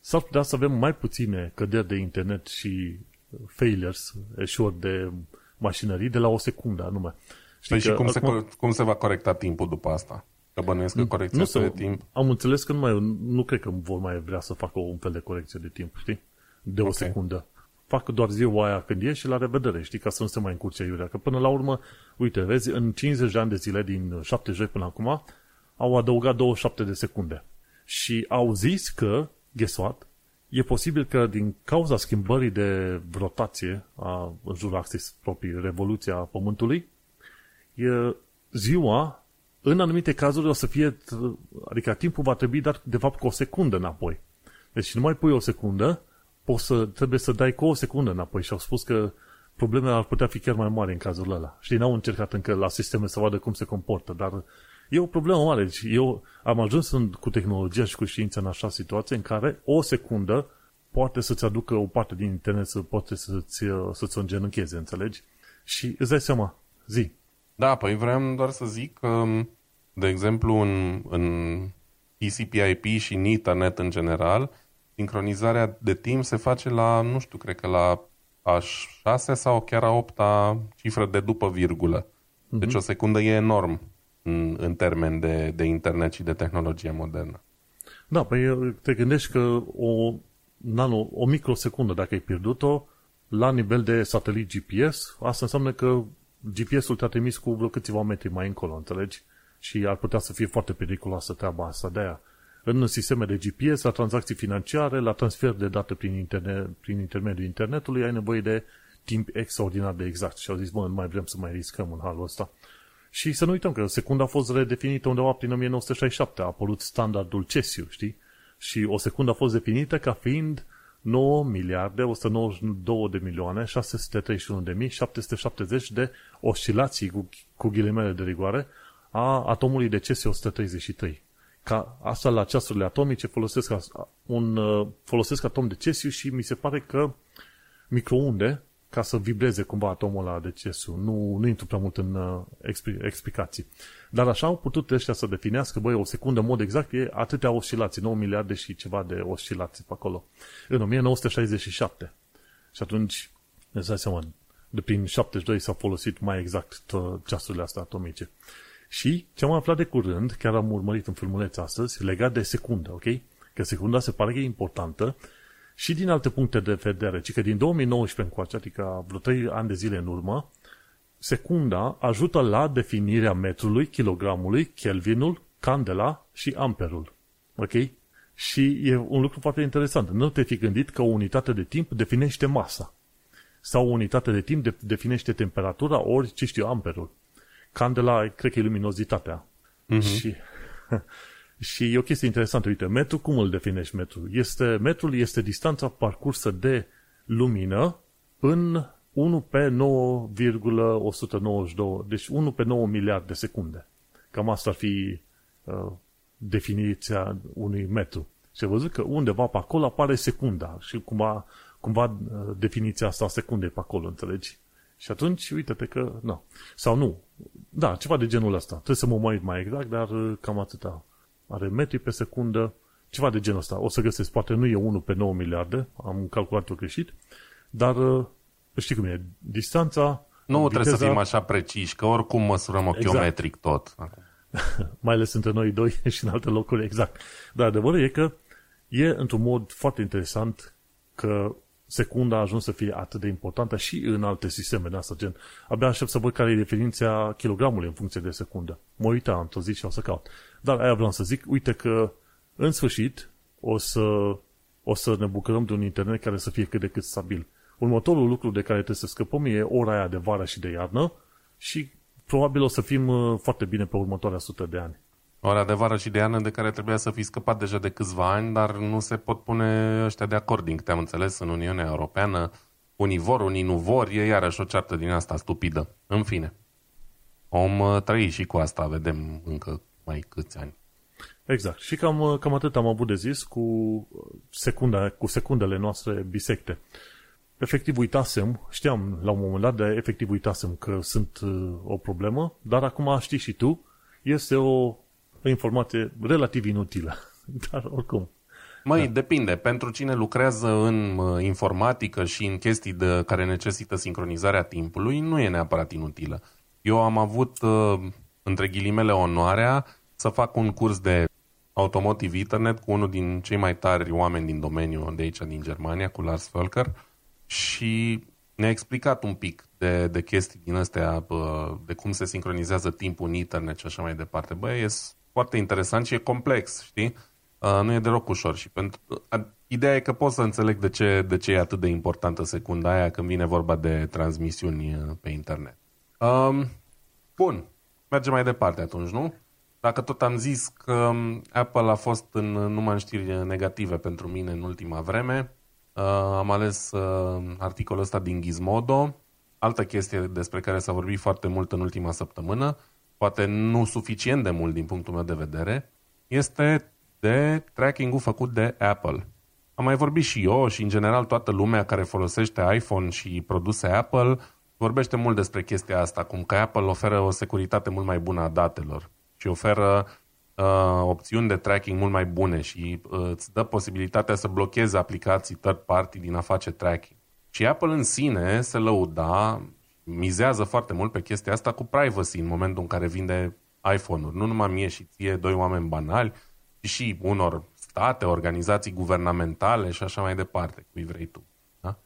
s-ar putea să avem mai puține căderi de internet și failures, eșuri de mașinării de la o secundă anume.
Știi păi și cum, acum... se, cum se va corecta timpul după asta? Că bănuiesc că corecția nu să, de timp...
Am înțeles că nu, mai, nu cred că vor mai vrea să facă un fel de corecție de timp, știi? De o okay. secundă. Fac doar ziua aia când e și la revedere, știi, ca să nu se mai încurce iurea. Că până la urmă, uite, vezi, în 50 de ani de zile, din 70 până acum, au adăugat 27 de secunde. Și au zis că, guess what, e posibil că din cauza schimbării de rotație a, în jurul axei proprii, revoluția Pământului, e, ziua, în anumite cazuri, o să fie, adică timpul va trebui dat, de fapt, cu o secundă înapoi. Deci nu mai pui o secundă, poți să, trebuie să dai cu o secundă înapoi și au spus că problemele ar putea fi chiar mai mari în cazul ăla. Știi, n-au încercat încă la sisteme să vadă cum se comportă, dar e o problemă mare. Deci eu am ajuns în, cu tehnologia și cu știința în așa situație în care o secundă poate să-ți aducă o parte din internet, să poate să-ți, să-ți o îngenuncheze, înțelegi? Și îți dai seama, zi.
Da, păi vreau doar să zic că, de exemplu, în, în TCP/IP și în internet în general, sincronizarea de timp se face la, nu știu, cred că la a șasea sau chiar a opta cifră de după virgulă. Uh-huh. Deci o secundă e enorm în, în termen de, de internet și de tehnologie modernă.
Da, păi te gândești că o, nano, o microsecundă, dacă ai pierdut-o, la nivel de satelit GPS, asta înseamnă că GPS-ul te-a trimis cu vreo câțiva metri mai încolo, înțelegi? Și ar putea să fie foarte periculoasă treaba asta de aia. În sisteme de GPS, la tranzacții financiare, la transfer de date prin, internet, prin intermediul internetului, ai nevoie de timp extraordinar de exact. Și au zis, bă, nu mai vrem să mai riscăm în halul ăsta. Și să nu uităm că secunda a fost redefinită undeva prin 1967, a apărut standardul Cesiu, știi? Și o secundă a fost definită ca fiind 9 miliarde 192 de milioane 631 de mii 770 de oscilații cu, cu ghilimele de rigoare a atomului de cesiu 133. Ca asta la ceasurile atomice folosesc, un, uh, folosesc atom de cesiu și mi se pare că microunde ca să vibreze cumva atomul ăla de cesiu. Nu, nu intru prea mult în uh, explicații. Dar așa au putut ăștia să definească, băi, o secundă, în mod exact, e atâtea oscilații, 9 miliarde și ceva de oscilații pe acolo. În 1967. Și atunci, îți dai seama, de prin 72 s-au folosit mai exact ceasurile astea atomice. Și ce am aflat de curând, chiar am urmărit în filmuleț astăzi, legat de secundă, ok? Că secunda se pare că e importantă și din alte puncte de vedere, ci că din 2019 încoace, adică vreo 3 ani de zile în urmă, secunda ajută la definirea metrului, kilogramului, kelvinul, candela și amperul. Ok? Și e un lucru foarte interesant. Nu te fi gândit că o unitate de timp definește masa. Sau o unitate de timp definește temperatura, ori, ce știu, amperul. Candela, cred că e luminozitatea. Uh-huh. Și, și e o chestie interesantă. Uite, metru, cum îl definești metrul? Este, metrul este distanța parcursă de lumină în 1 pe 9,192, deci 1 pe 9 miliarde de secunde. Cam asta ar fi uh, definiția unui metru. Și ai văzut că undeva pe acolo apare secunda și cumva, cumva uh, definiția asta a secundei pe acolo, înțelegi? Și atunci, uite-te că, nu. Sau nu. Da, ceva de genul ăsta. Trebuie să mă mai mai exact, dar uh, cam atâta. Are metri pe secundă, ceva de genul ăsta. O să găsesc, poate nu e 1 pe 9 miliarde, am calculat-o greșit, dar uh, știi cum e, distanța...
Nu viteza... trebuie să fim așa preciși, că oricum măsurăm ochiometric exact. tot.
mai ales între noi doi și în alte locuri, exact. Dar adevărul e că e într-un mod foarte interesant că secunda a ajuns să fie atât de importantă și în alte sisteme de asta, gen, abia aștept să văd care e definiția kilogramului în funcție de secundă. Mă uita într-o zi și o să caut. Dar aia vreau să zic, uite că în sfârșit o să, o să ne bucurăm de un internet care să fie cât de cât stabil. Următorul lucru de care trebuie să scăpăm e ora aia de vară și de iarnă și probabil o să fim uh, foarte bine pe următoarea sută de ani.
Ora de vară și de iarnă de care trebuia să fi scăpat deja de câțiva ani, dar nu se pot pune ăștia de acord, din câte am înțeles, în Uniunea Europeană. Unii vor, unii nu vor, e iarăși o ceartă din asta stupidă. În fine, om uh, trăi și cu asta, vedem încă mai câți ani.
Exact. Și cam, uh, cam atât am avut de zis cu, secunda, cu secundele noastre bisecte efectiv uitasem, știam la un moment dat, de efectiv uitasem că sunt uh, o problemă, dar acum știi și tu, este o, o informație relativ inutilă. Dar oricum.
Măi, da. depinde. Pentru cine lucrează în uh, informatică și în chestii de, care necesită sincronizarea timpului, nu e neapărat inutilă. Eu am avut, uh, între ghilimele, onoarea să fac un curs de Automotive Internet cu unul din cei mai tari oameni din domeniu de aici, din Germania, cu Lars Völker și ne-a explicat un pic de, de chestii din astea, de cum se sincronizează timpul în internet și așa mai departe. Bă, e foarte interesant și e complex, știi? Nu e deloc ușor și pentru... Ideea e că pot să înțeleg de ce, de ce e atât de importantă secunda aia când vine vorba de transmisiuni pe internet. Um, bun, mergem mai departe atunci, nu? Dacă tot am zis că Apple a fost în numai în știri negative pentru mine în ultima vreme, Uh, am ales uh, articolul ăsta din Gizmodo altă chestie despre care s-a vorbit foarte mult în ultima săptămână, poate nu suficient de mult din punctul meu de vedere, este de tracking-ul făcut de Apple. Am mai vorbit și eu și în general toată lumea care folosește iPhone și produse Apple vorbește mult despre chestia asta, cum că Apple oferă o securitate mult mai bună a datelor și oferă uh, opțiuni de tracking mult mai bune și uh, îți dă posibilitatea să blochezi aplicații third party din a face tracking. Și Apple în sine se lăuda, mizează foarte mult pe chestia asta cu privacy în momentul în care vinde iPhone-uri. Nu numai mie și ție, doi oameni banali, ci și unor state, organizații guvernamentale și așa mai departe, cui vrei tu. Da?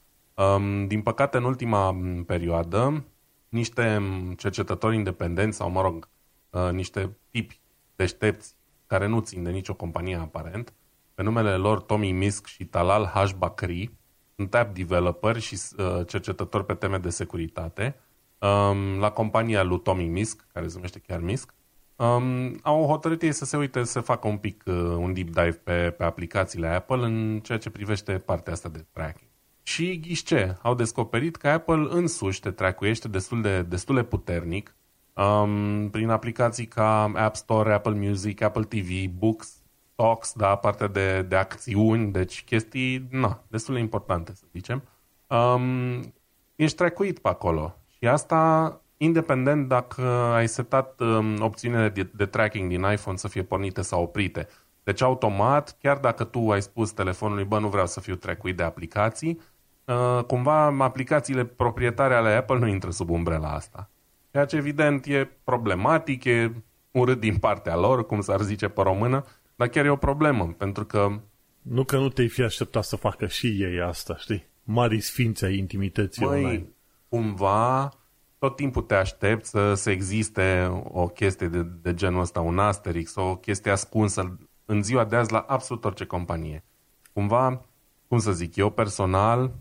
Um, din păcate, în ultima perioadă, niște cercetători independenți sau, mă rog, uh, niște tipi deștepți care nu țin de nicio companie aparent, pe numele lor Tommy Misk și Talal Hashbakri, sunt app developer și uh, cercetători pe teme de securitate um, la compania lui Tommy Misk, care se numește chiar Misk, um, au hotărât ei să se uite să facă un pic uh, un deep dive pe, pe aplicațiile Apple în ceea ce privește partea asta de tracking. Și ghiși ce? Au descoperit că Apple însuși te trackuiește destul de, destul de puternic um, prin aplicații ca App Store, Apple Music, Apple TV, Books, Talks, da, partea de, de acțiuni, deci chestii, na, destul de importante, să zicem. Um, ești trackuit pe acolo. Și asta independent dacă ai setat um, opțiunile de, de tracking din iPhone să fie pornite sau oprite. Deci automat, chiar dacă tu ai spus telefonului, bă, nu vreau să fiu trecuit de aplicații, uh, cumva aplicațiile proprietare ale Apple nu intră sub umbrela asta. Ceea ce evident e problematic, e urât din partea lor, cum s-ar zice pe română, dar chiar e o problemă, pentru că...
Nu că nu te-ai fi așteptat să facă și ei asta, știi? Mari sfințe ai intimității Măi, online.
cumva tot timpul te aștepți să, să existe o chestie de, de genul ăsta, un asterix, o chestie ascunsă în ziua de azi la absolut orice companie. Cumva, cum să zic, eu personal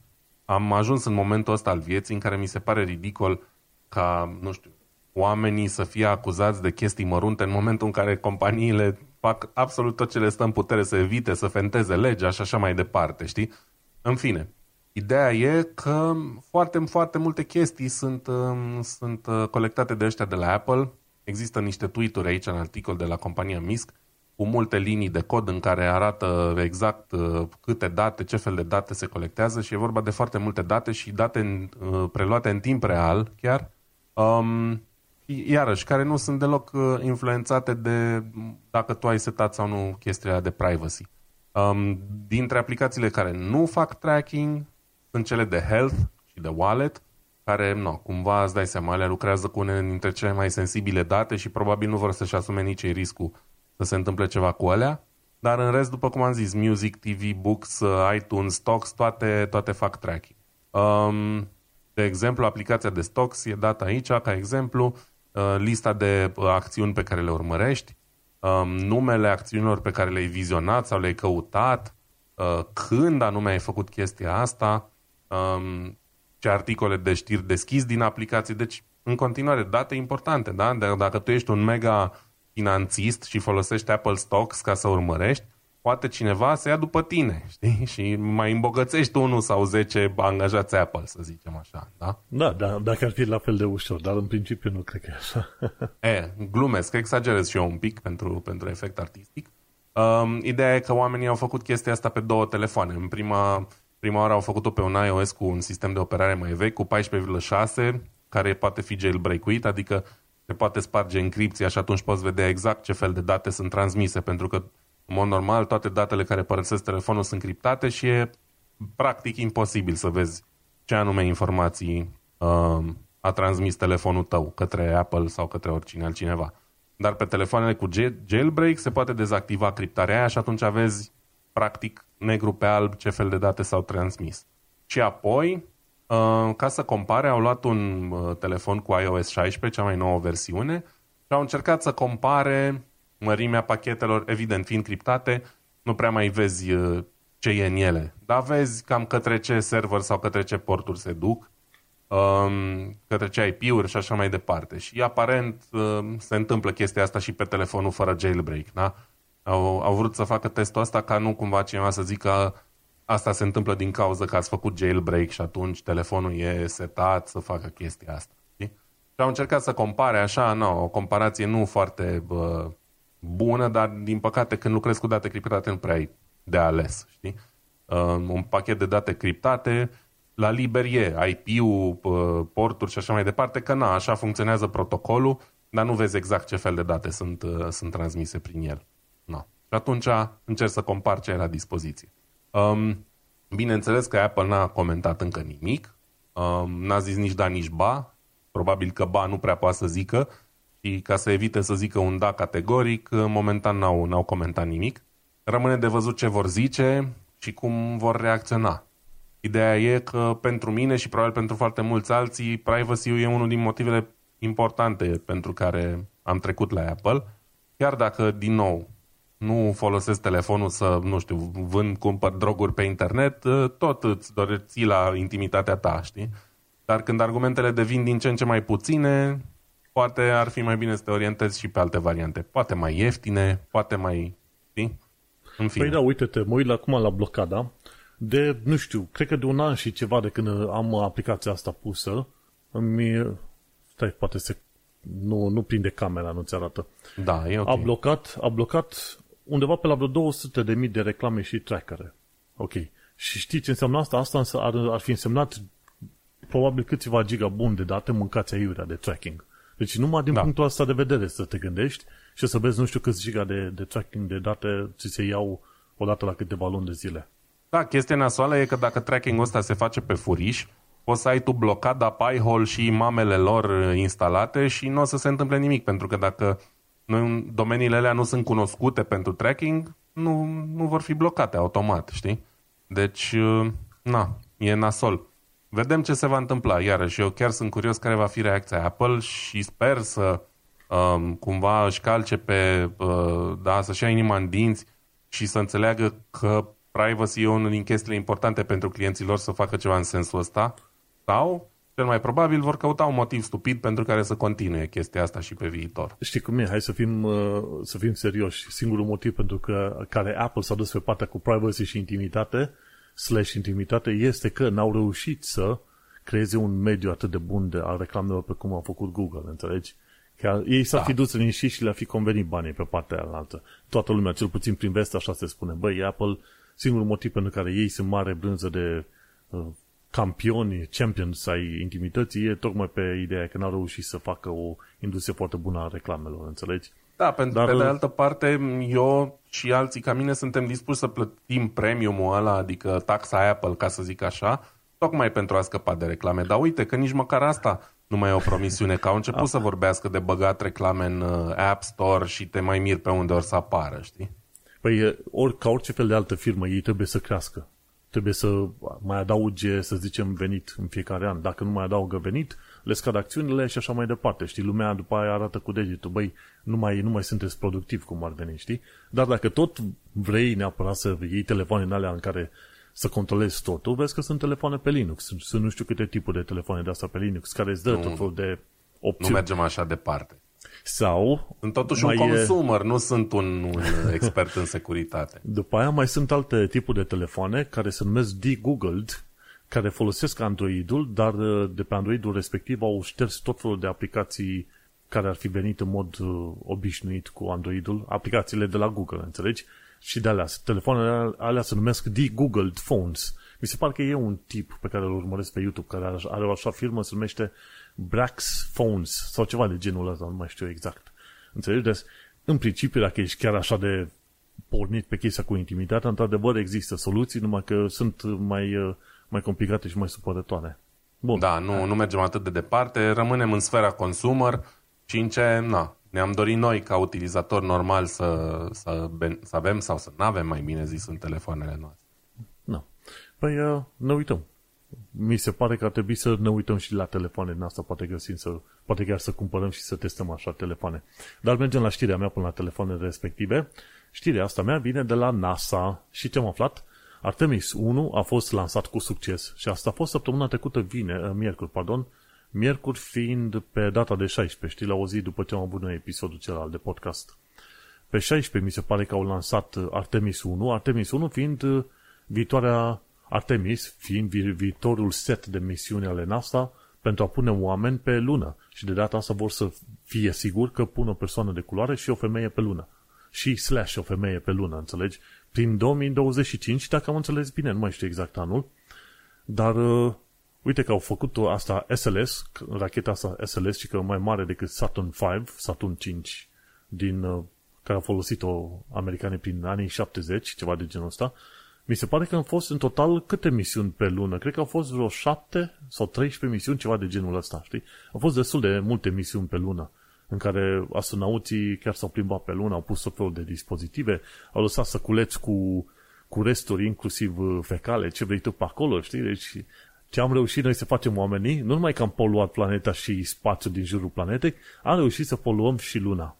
am ajuns în momentul ăsta al vieții în care mi se pare ridicol ca, nu știu, oamenii să fie acuzați de chestii mărunte în momentul în care companiile fac absolut tot ce le stă în putere să evite, să fenteze legea și așa mai departe, știi? În fine, Ideea e că foarte, foarte multe chestii sunt, um, sunt uh, colectate de ăștia de la Apple. Există niște tweet-uri aici în articol de la compania MISC cu multe linii de cod în care arată exact uh, câte date, ce fel de date se colectează și e vorba de foarte multe date și date uh, preluate în timp real chiar. Um, iarăși, care nu sunt deloc influențate de dacă tu ai setat sau nu chestia de privacy. Um, dintre aplicațiile care nu fac tracking, sunt cele de health și de wallet, care, no, cumva îți dai seama, ele lucrează cu unele dintre cele mai sensibile date și probabil nu vor să-și asume nici ei riscul să se întâmple ceva cu alea. Dar în rest, după cum am zis, Music, TV, Books, iTunes, Stocks, toate, toate fac tracking. Um, de exemplu, aplicația de Stocks e dată aici, ca exemplu, uh, lista de uh, acțiuni pe care le urmărești, um, numele acțiunilor pe care le-ai vizionat sau le-ai căutat, uh, când anume ai făcut chestia asta, um, ce articole de știri deschizi din aplicație. Deci, în continuare, date importante, da? Dacă tu ești un mega finanțist și folosești Apple Stocks ca să urmărești, poate cineva să ia după tine, știi? Și mai îmbogățești unul sau zece angajați Apple, să zicem așa, da?
Da, da, dacă ar fi la fel de ușor, dar în principiu nu cred că e așa.
e, glumesc, exagerez și eu un pic pentru, pentru efect artistic. Um, ideea e că oamenii au făcut chestia asta pe două telefoane. În prima Prima oară au făcut-o pe un iOS cu un sistem de operare mai vechi, cu 14,6, care poate fi jailbreak-uit, adică se poate sparge încripția și atunci poți vedea exact ce fel de date sunt transmise, pentru că, în mod normal, toate datele care părăsesc telefonul sunt criptate și e practic imposibil să vezi ce anume informații uh, a transmis telefonul tău către Apple sau către oricine altcineva. Dar pe telefoanele cu jailbreak se poate dezactiva criptarea aia și atunci vezi practic negru pe alb ce fel de date s-au transmis. Și apoi, uh, ca să compare, au luat un uh, telefon cu iOS 16, cea mai nouă versiune, și au încercat să compare mărimea pachetelor, evident, fiind criptate, nu prea mai vezi uh, ce e în ele. Dar vezi cam către ce server sau către ce porturi se duc, um, către ce IP-uri și așa mai departe. Și aparent se întâmplă chestia asta și pe telefonul fără jailbreak, da? Au, au vrut să facă testul ăsta ca nu cumva cineva să zică asta se întâmplă din cauza că ați făcut jailbreak și atunci telefonul e setat să facă chestia asta. Știi? Și au încercat să compare așa, nu, o comparație nu foarte bă, bună, dar din păcate când lucrezi cu date criptate nu prea ai de ales. Știi? Uh, un pachet de date criptate la liber e IP-ul, porturi și așa mai departe, că na, așa funcționează protocolul, dar nu vezi exact ce fel de date sunt, uh, sunt transmise prin el. Na. Și atunci încerc să compar ce ai la dispoziție. Um, bineînțeles că Apple n-a comentat încă nimic, um, n-a zis nici da, nici ba, probabil că ba nu prea poate să zică și ca să evite să zică un da categoric, momentan n-au, n-au comentat nimic. Rămâne de văzut ce vor zice și cum vor reacționa. Ideea e că pentru mine și probabil pentru foarte mulți alții, privacy-ul e unul din motivele importante pentru care am trecut la Apple. Chiar dacă, din nou, nu folosesc telefonul să, nu știu, vând, cumpăr droguri pe internet, tot îți doreți la intimitatea ta, știi? Dar când argumentele devin din ce în ce mai puține, poate ar fi mai bine să te orientezi și pe alte variante. Poate mai ieftine, poate mai... Știi?
În fine. Păi da, uite-te, mă uit acum la blocada de, nu știu, cred că de un an și ceva de când am aplicația asta pusă, îmi... Stai, poate se... Nu, nu prinde camera, nu-ți arată.
Da, e ok.
A blocat, a blocat undeva pe la vreo 200 de mii de reclame și trackere. Ok. Și știi ce înseamnă asta? Asta ar, ar fi însemnat probabil câțiva giga bun de date mâncați aiurea de tracking. Deci numai din da. punctul ăsta de vedere să te gândești și să vezi nu știu câți giga de, de tracking de date ți se iau odată la câteva luni de zile.
Da, chestia nasoală e că dacă tracking-ul ăsta se face pe furiș, poți să ai tu blocat da Pi-hole și mamele lor uh, instalate și nu o să se întâmple nimic, pentru că dacă nu, domeniile alea nu sunt cunoscute pentru tracking, nu, nu vor fi blocate automat, știi? Deci, uh, na, e nasol. Vedem ce se va întâmpla, iarăși. Eu chiar sunt curios care va fi reacția Apple și sper să um, cumva își calce pe, uh, da, să-și ia inima în dinți și să înțeleagă că privacy e unul din chestiile importante pentru clienții lor să facă ceva în sensul ăsta sau, cel mai probabil, vor căuta un motiv stupid pentru care să continue chestia asta și pe viitor.
Știi cum e? Hai să fim, uh, să fim serioși. Singurul motiv pentru că, care Apple s-a dus pe partea cu privacy și intimitate, slash intimitate, este că n-au reușit să creeze un mediu atât de bun de al reclamelor pe cum a făcut Google, înțelegi? Că ei s-ar da. fi dus în și și le-ar fi convenit banii pe partea alaltă. Toată lumea, cel puțin prin vest, așa se spune. Băi, Apple Singurul motiv pentru care ei sunt mare brânză de uh, campioni, champions ai intimității e tocmai pe ideea că n-au reușit să facă o industrie foarte bună a reclamelor, înțelegi?
Da, pentru Dar, pe de uh, altă parte, eu și alții ca mine suntem dispuși să plătim premiumul ăla, adică taxa Apple, ca să zic așa, tocmai pentru a scăpa de reclame. Dar uite că nici măcar asta nu mai e o promisiune, că au început să vorbească de băgat reclame în uh, App Store și te mai mir pe unde ori să apară, știi?
Păi, ori, ca orice fel de altă firmă, ei trebuie să crească. Trebuie să mai adauge, să zicem, venit în fiecare an. Dacă nu mai adaugă venit, le scad acțiunile și așa mai departe. Știi, lumea după aia arată cu degetul. Băi, nu mai, nu mai sunteți productiv cum ar veni, știi? Dar dacă tot vrei neapărat să iei telefoane în alea în care să controlezi totul, vezi că sunt telefoane pe Linux. Sunt nu știu câte tipuri de telefoane de asta pe Linux care îți dă nu, tot felul de opțiuni.
Nu mergem așa departe.
Sau...
Sunt totuși un consumer, e... nu sunt un, un expert în securitate.
După aia mai sunt alte tipuri de telefoane care se numesc de-googled, care folosesc Androidul, dar uh, de pe Androidul respectiv au șters tot felul de aplicații care ar fi venit în mod uh, obișnuit cu Androidul, aplicațiile de la Google, înțelegi? Și de alea, telefoanele alea se numesc de-googled phones. Mi se pare că e un tip pe care îl urmăresc pe YouTube, care are o așa firmă, se numește Brax Phones sau ceva de genul ăsta, nu mai știu exact. Înțelegi? Deci, în principiu, dacă ești chiar așa de pornit pe chestia cu intimitatea, într-adevăr există soluții, numai că sunt mai, uh, mai complicate și mai supărătoare.
Bun. Da, nu, nu mergem atât de departe, rămânem în sfera consumer și în ce, na, ne-am dorit noi ca utilizator normal să, să, să avem sau să nu avem, mai bine zis, în telefoanele noastre.
Nu. Păi uh, ne uităm mi se pare că ar trebui să ne uităm și la telefoane din asta, poate găsim să, poate chiar să cumpărăm și să testăm așa telefoane. Dar mergem la știrea mea până la telefoanele respective. Știrea asta mea vine de la NASA și ce am aflat? Artemis 1 a fost lansat cu succes și asta a fost săptămâna trecută vine, uh, miercuri, pardon, miercuri fiind pe data de 16, știi, la o zi după ce am avut noi episodul celălalt de podcast. Pe 16 mi se pare că au lansat uh, Artemis 1, Artemis 1 fiind uh, viitoarea Artemis, fiind vi- viitorul set de misiuni ale NASA, pentru a pune oameni pe lună. Și de data asta vor să fie sigur că pun o persoană de culoare și o femeie pe lună. Și slash o femeie pe lună, înțelegi? Prin 2025, dacă am înțeles bine, nu mai știu exact anul, dar uh, uite că au făcut asta SLS, racheta asta SLS, și că mai mare decât Saturn 5, Saturn 5, din, uh, care au folosit-o americanii prin anii 70, ceva de genul ăsta, mi se pare că au fost în total câte misiuni pe lună? Cred că au fost vreo 7 sau 13 misiuni, ceva de genul ăsta, știi? Au fost destul de multe misiuni pe lună în care astronauții chiar s-au plimbat pe lună, au pus tot felul de dispozitive, au lăsat săculeți cu, cu resturi, inclusiv uh, fecale, ce vrei tu pe acolo, știi? Deci ce am reușit noi să facem oamenii, nu numai că am poluat planeta și spațiul din jurul planetei, am reușit să poluăm și luna.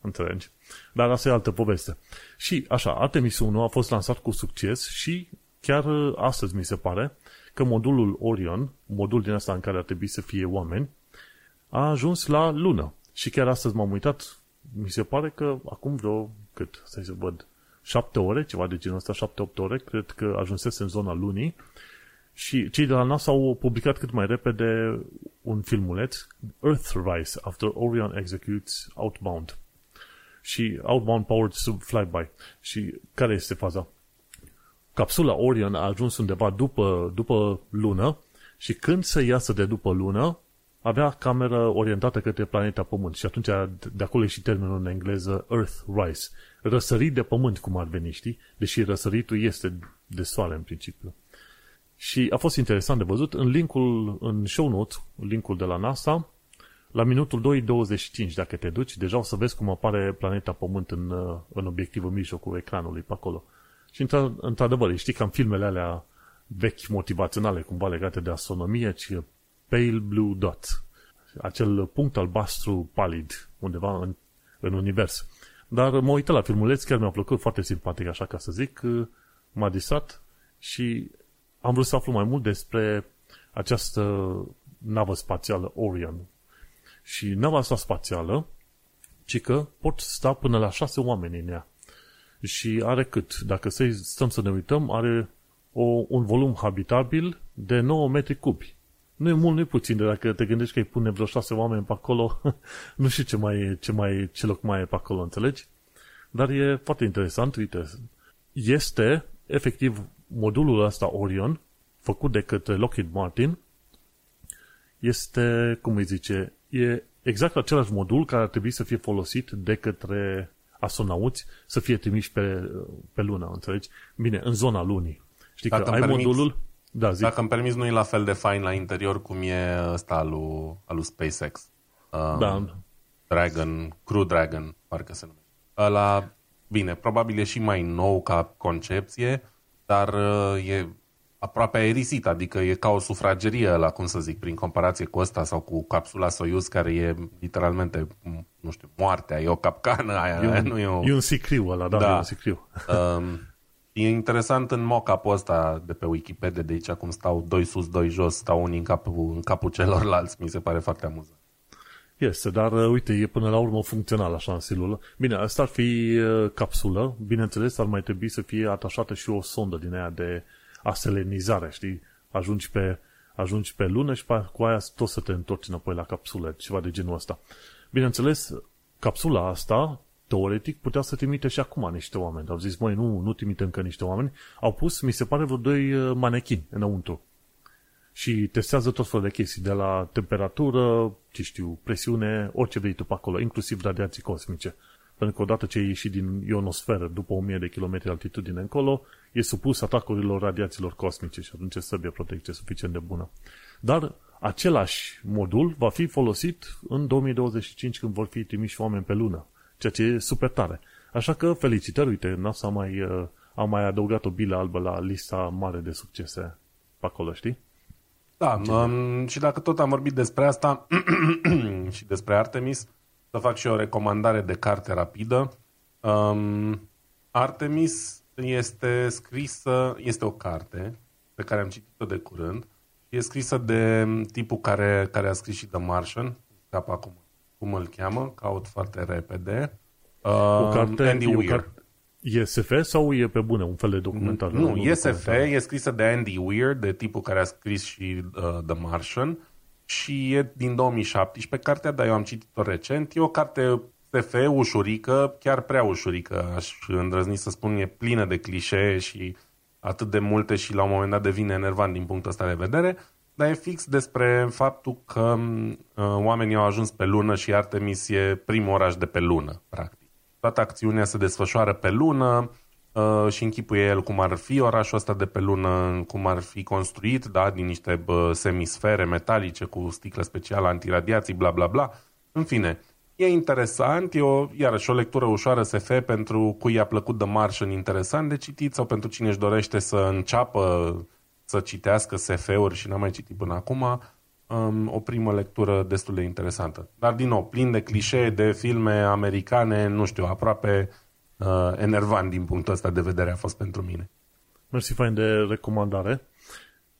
Înțelegi? Dar asta e altă poveste. Și așa, Artemis 1 a fost lansat cu succes și chiar uh, astăzi mi se pare că modulul Orion, modul din asta în care ar trebui să fie oameni, a ajuns la lună. Și chiar astăzi m-am uitat, mi se pare că acum vreo, cât, să să văd, șapte ore, ceva de genul ăsta, șapte-opt ore, cred că ajunsese în zona lunii și cei de la NASA au publicat cât mai repede un filmuleț, Earthrise, After Orion Executes Outbound și Outbound Powered Sub Flyby. Și care este faza? Capsula Orion a ajuns undeva după, după lună și când se iasă de după lună, avea cameră orientată către planeta Pământ și atunci de acolo e și termenul în engleză Earthrise. Răsărit de pământ, cum ar veni, știi? Deși răsăritul este de soare în principiu. Și a fost interesant de văzut în linkul, în show notes, linkul de la NASA, la minutul 2.25, dacă te duci, deja o să vezi cum apare planeta Pământ în, în obiectivul mijlocul ecranului pe acolo. Și într-adevăr, știi că în filmele alea vechi motivaționale, cumva legate de astronomie, ci pale blue dot, acel punct albastru palid undeva în, în univers. Dar mă uită la filmuleț, chiar mi-a plăcut, foarte simpatic, așa ca să zic, m-a distrat și am vrut să aflu mai mult despre această navă spațială Orion. Și nava asta spațială, ci că pot sta până la șase oameni în ea. Și are cât? Dacă să stăm să ne uităm, are o, un volum habitabil de 9 metri cubi. Nu e mult, nu e puțin, de dacă te gândești că îi pune vreo șase oameni pe acolo, nu știu ce, mai, ce, mai, ce loc mai e pe acolo, înțelegi? Dar e foarte interesant, uite, este efectiv modulul ăsta Orion, făcut de către Lockheed Martin, este, cum îi zice, e exact același modul care ar trebui să fie folosit de către astronauți să fie trimiși pe, pe lună, înțelegi? Bine, în zona lunii. Știi Dacă că ai permiți, modulul...
Da, zic. Dacă îmi permiți, nu e la fel de fain la interior cum e ăsta al lui, al lui SpaceX. Um, da. Dragon, Crew Dragon, parcă se numește. Ăla, bine, probabil e și mai nou ca concepție, dar uh, e aproape aerisit, adică e ca o sufragerie la cum să zic, prin comparație cu ăsta sau cu capsula Soyuz, care e literalmente, nu știu, moartea, e o capcană aia,
e un,
nu e o...
E un sicriu ăla, da, da. e un sicriu.
Um, E interesant în mock-up ăsta de pe Wikipedia, de aici cum stau doi sus, doi jos, stau unii în capul, în capul celorlalți, mi se pare foarte amuzant.
Este, dar uh, uite, e până la urmă funcțional așa în stilul Bine, asta ar fi uh, capsulă, bineînțeles ar mai trebui să fie atașată și o sondă din aia de aselenizare, știi? Ajungi pe, ajungi pe lună și pe, cu aia tot să te întorci înapoi la capsulă, ceva de genul ăsta. Bineînțeles, capsula asta teoretic putea să trimite și acum niște oameni. Au zis, măi, nu, nu trimite încă niște oameni. Au pus, mi se pare, vreo doi uh, manechini înăuntru. Și testează tot felul de chestii, de la temperatură, ce știu, presiune, orice vrei tu pe acolo, inclusiv radiații cosmice. Pentru că odată ce ieși din ionosferă, după 1000 de kilometri altitudine încolo, e supus atacurilor radiațiilor cosmice și atunci trebuie protecție suficient de bună. Dar același modul va fi folosit în 2025 când vor fi trimiși oameni pe lună ceea ce e super tare. Așa că felicitări, uite, NASA a mai, uh, a mai adăugat o bilă albă la lista mare de succese pe acolo, știi?
Da, um, și dacă tot am vorbit despre asta și despre Artemis, să fac și o recomandare de carte rapidă. Um, Artemis este scrisă, este o carte pe care am citit-o de curând. E scrisă de tipul care, care a scris și The Martian, scap acum cum îl cheamă, caut foarte repede. Uh,
o carte, Andy Weir. Carte, E SF sau e pe bune un fel de documentar?
Nu, e SF, e scrisă de Andy Weir, de tipul care a scris și uh, The Martian și e din 2017 cartea, dar eu am citit-o recent. E o carte SF ușurică, chiar prea ușurică, aș îndrăzni să spun, e plină de clișee și atât de multe și la un moment dat devine enervant din punctul ăsta de vedere, dar e fix despre faptul că uh, oamenii au ajuns pe lună și Artemis e primul oraș de pe lună, practic. Toată acțiunea se desfășoară pe lună uh, și închipuie el cum ar fi orașul ăsta de pe lună, cum ar fi construit, da, din niște uh, semisfere metalice cu sticlă specială antiradiații, bla bla bla. În fine, E interesant, e o, iarăși o lectură ușoară SF pentru cui i-a plăcut The Martian interesant de citit sau pentru cine își dorește să înceapă să citească SF-uri și n-a mai citit până acum, um, o primă lectură destul de interesantă. Dar, din nou, plin de clișee de filme americane, nu știu, aproape uh, enervant din punctul ăsta de vedere a fost pentru mine.
Mersi fain de recomandare.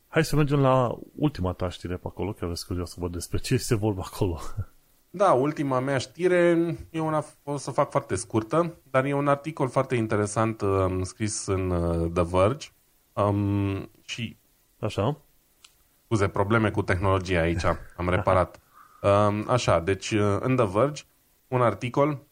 Hai să mergem la ultima ta știre pe acolo, că vreți curios să văd despre ce este vorba acolo.
Da, ultima mea știre e una, o să fac foarte scurtă, dar e un articol foarte interesant um, scris în uh, The Verge um, și...
Așa?
Scuze, probleme cu tehnologia aici, am reparat. Um, așa, deci uh, în The Verge, un articol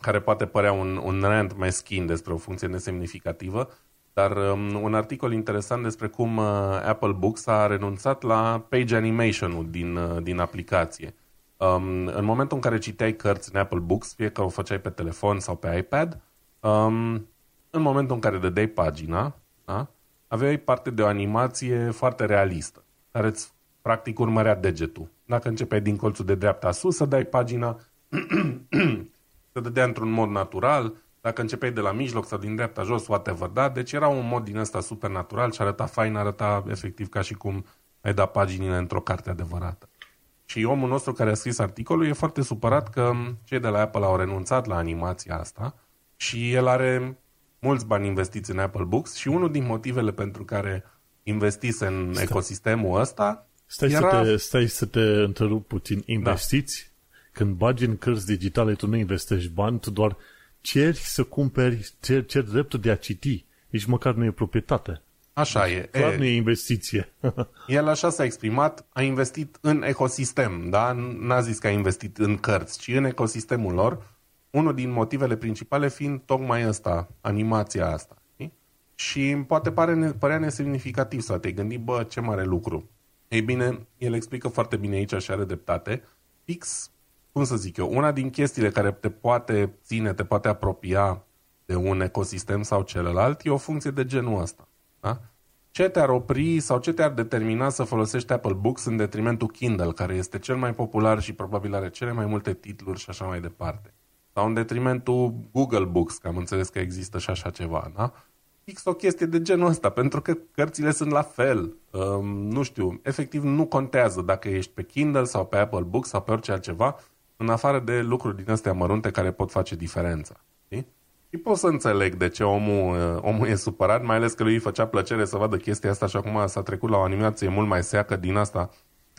care poate părea un, un rant meschin despre o funcție nesemnificativă, dar um, un articol interesant despre cum uh, Apple Books a renunțat la page animation-ul din, uh, din aplicație. Um, în momentul în care citeai cărți în Apple Books, fie că o făceai pe telefon sau pe iPad, um, în momentul în care dădeai pagina, da, aveai parte de o animație foarte realistă, care îți practic urmărea degetul. Dacă începeai din colțul de dreapta sus să dai pagina, se dădea într-un mod natural, dacă începeai de la mijloc sau din dreapta jos, whatever, da? Deci era un mod din ăsta super natural și arăta fain, arăta efectiv ca și cum ai da paginile într-o carte adevărată. Și omul nostru care a scris articolul e foarte supărat că cei de la Apple au renunțat la animația asta și el are mulți bani investiți în Apple Books și unul din motivele pentru care investise în stai. ecosistemul ăsta
stai, era... să te, stai să te întrerup puțin. Investiți? Da. Când bagi în cărți digitale, tu nu investești bani, tu doar ceri să cumperi, ceri, ceri dreptul de a citi. Nici măcar nu e proprietate.
Așa e.
Clar nu e investiție.
El așa s-a exprimat, a investit în ecosistem, da? N-a zis că a investit în cărți, ci în ecosistemul lor, unul din motivele principale fiind tocmai ăsta, animația asta. Știi? Și poate pare, părea nesemnificativ să te gândi, bă, ce mare lucru. Ei bine, el explică foarte bine aici și are dreptate. Fix, cum să zic eu, una din chestiile care te poate ține, te poate apropia de un ecosistem sau celălalt e o funcție de genul ăsta. Da? Ce te-ar opri sau ce te-ar determina să folosești Apple Books în detrimentul Kindle, care este cel mai popular și probabil are cele mai multe titluri și așa mai departe? Sau în detrimentul Google Books, că am înțeles că există și așa ceva, da? Fix o chestie de genul ăsta, pentru că cărțile sunt la fel. Um, nu știu, efectiv nu contează dacă ești pe Kindle sau pe Apple Books sau pe orice altceva, în afară de lucruri din astea mărunte care pot face diferența. Știi? Și pot să înțeleg de ce omul, uh, omul e supărat, mai ales că lui îi făcea plăcere să vadă chestia asta și acum s-a trecut la o animație mult mai seacă din asta,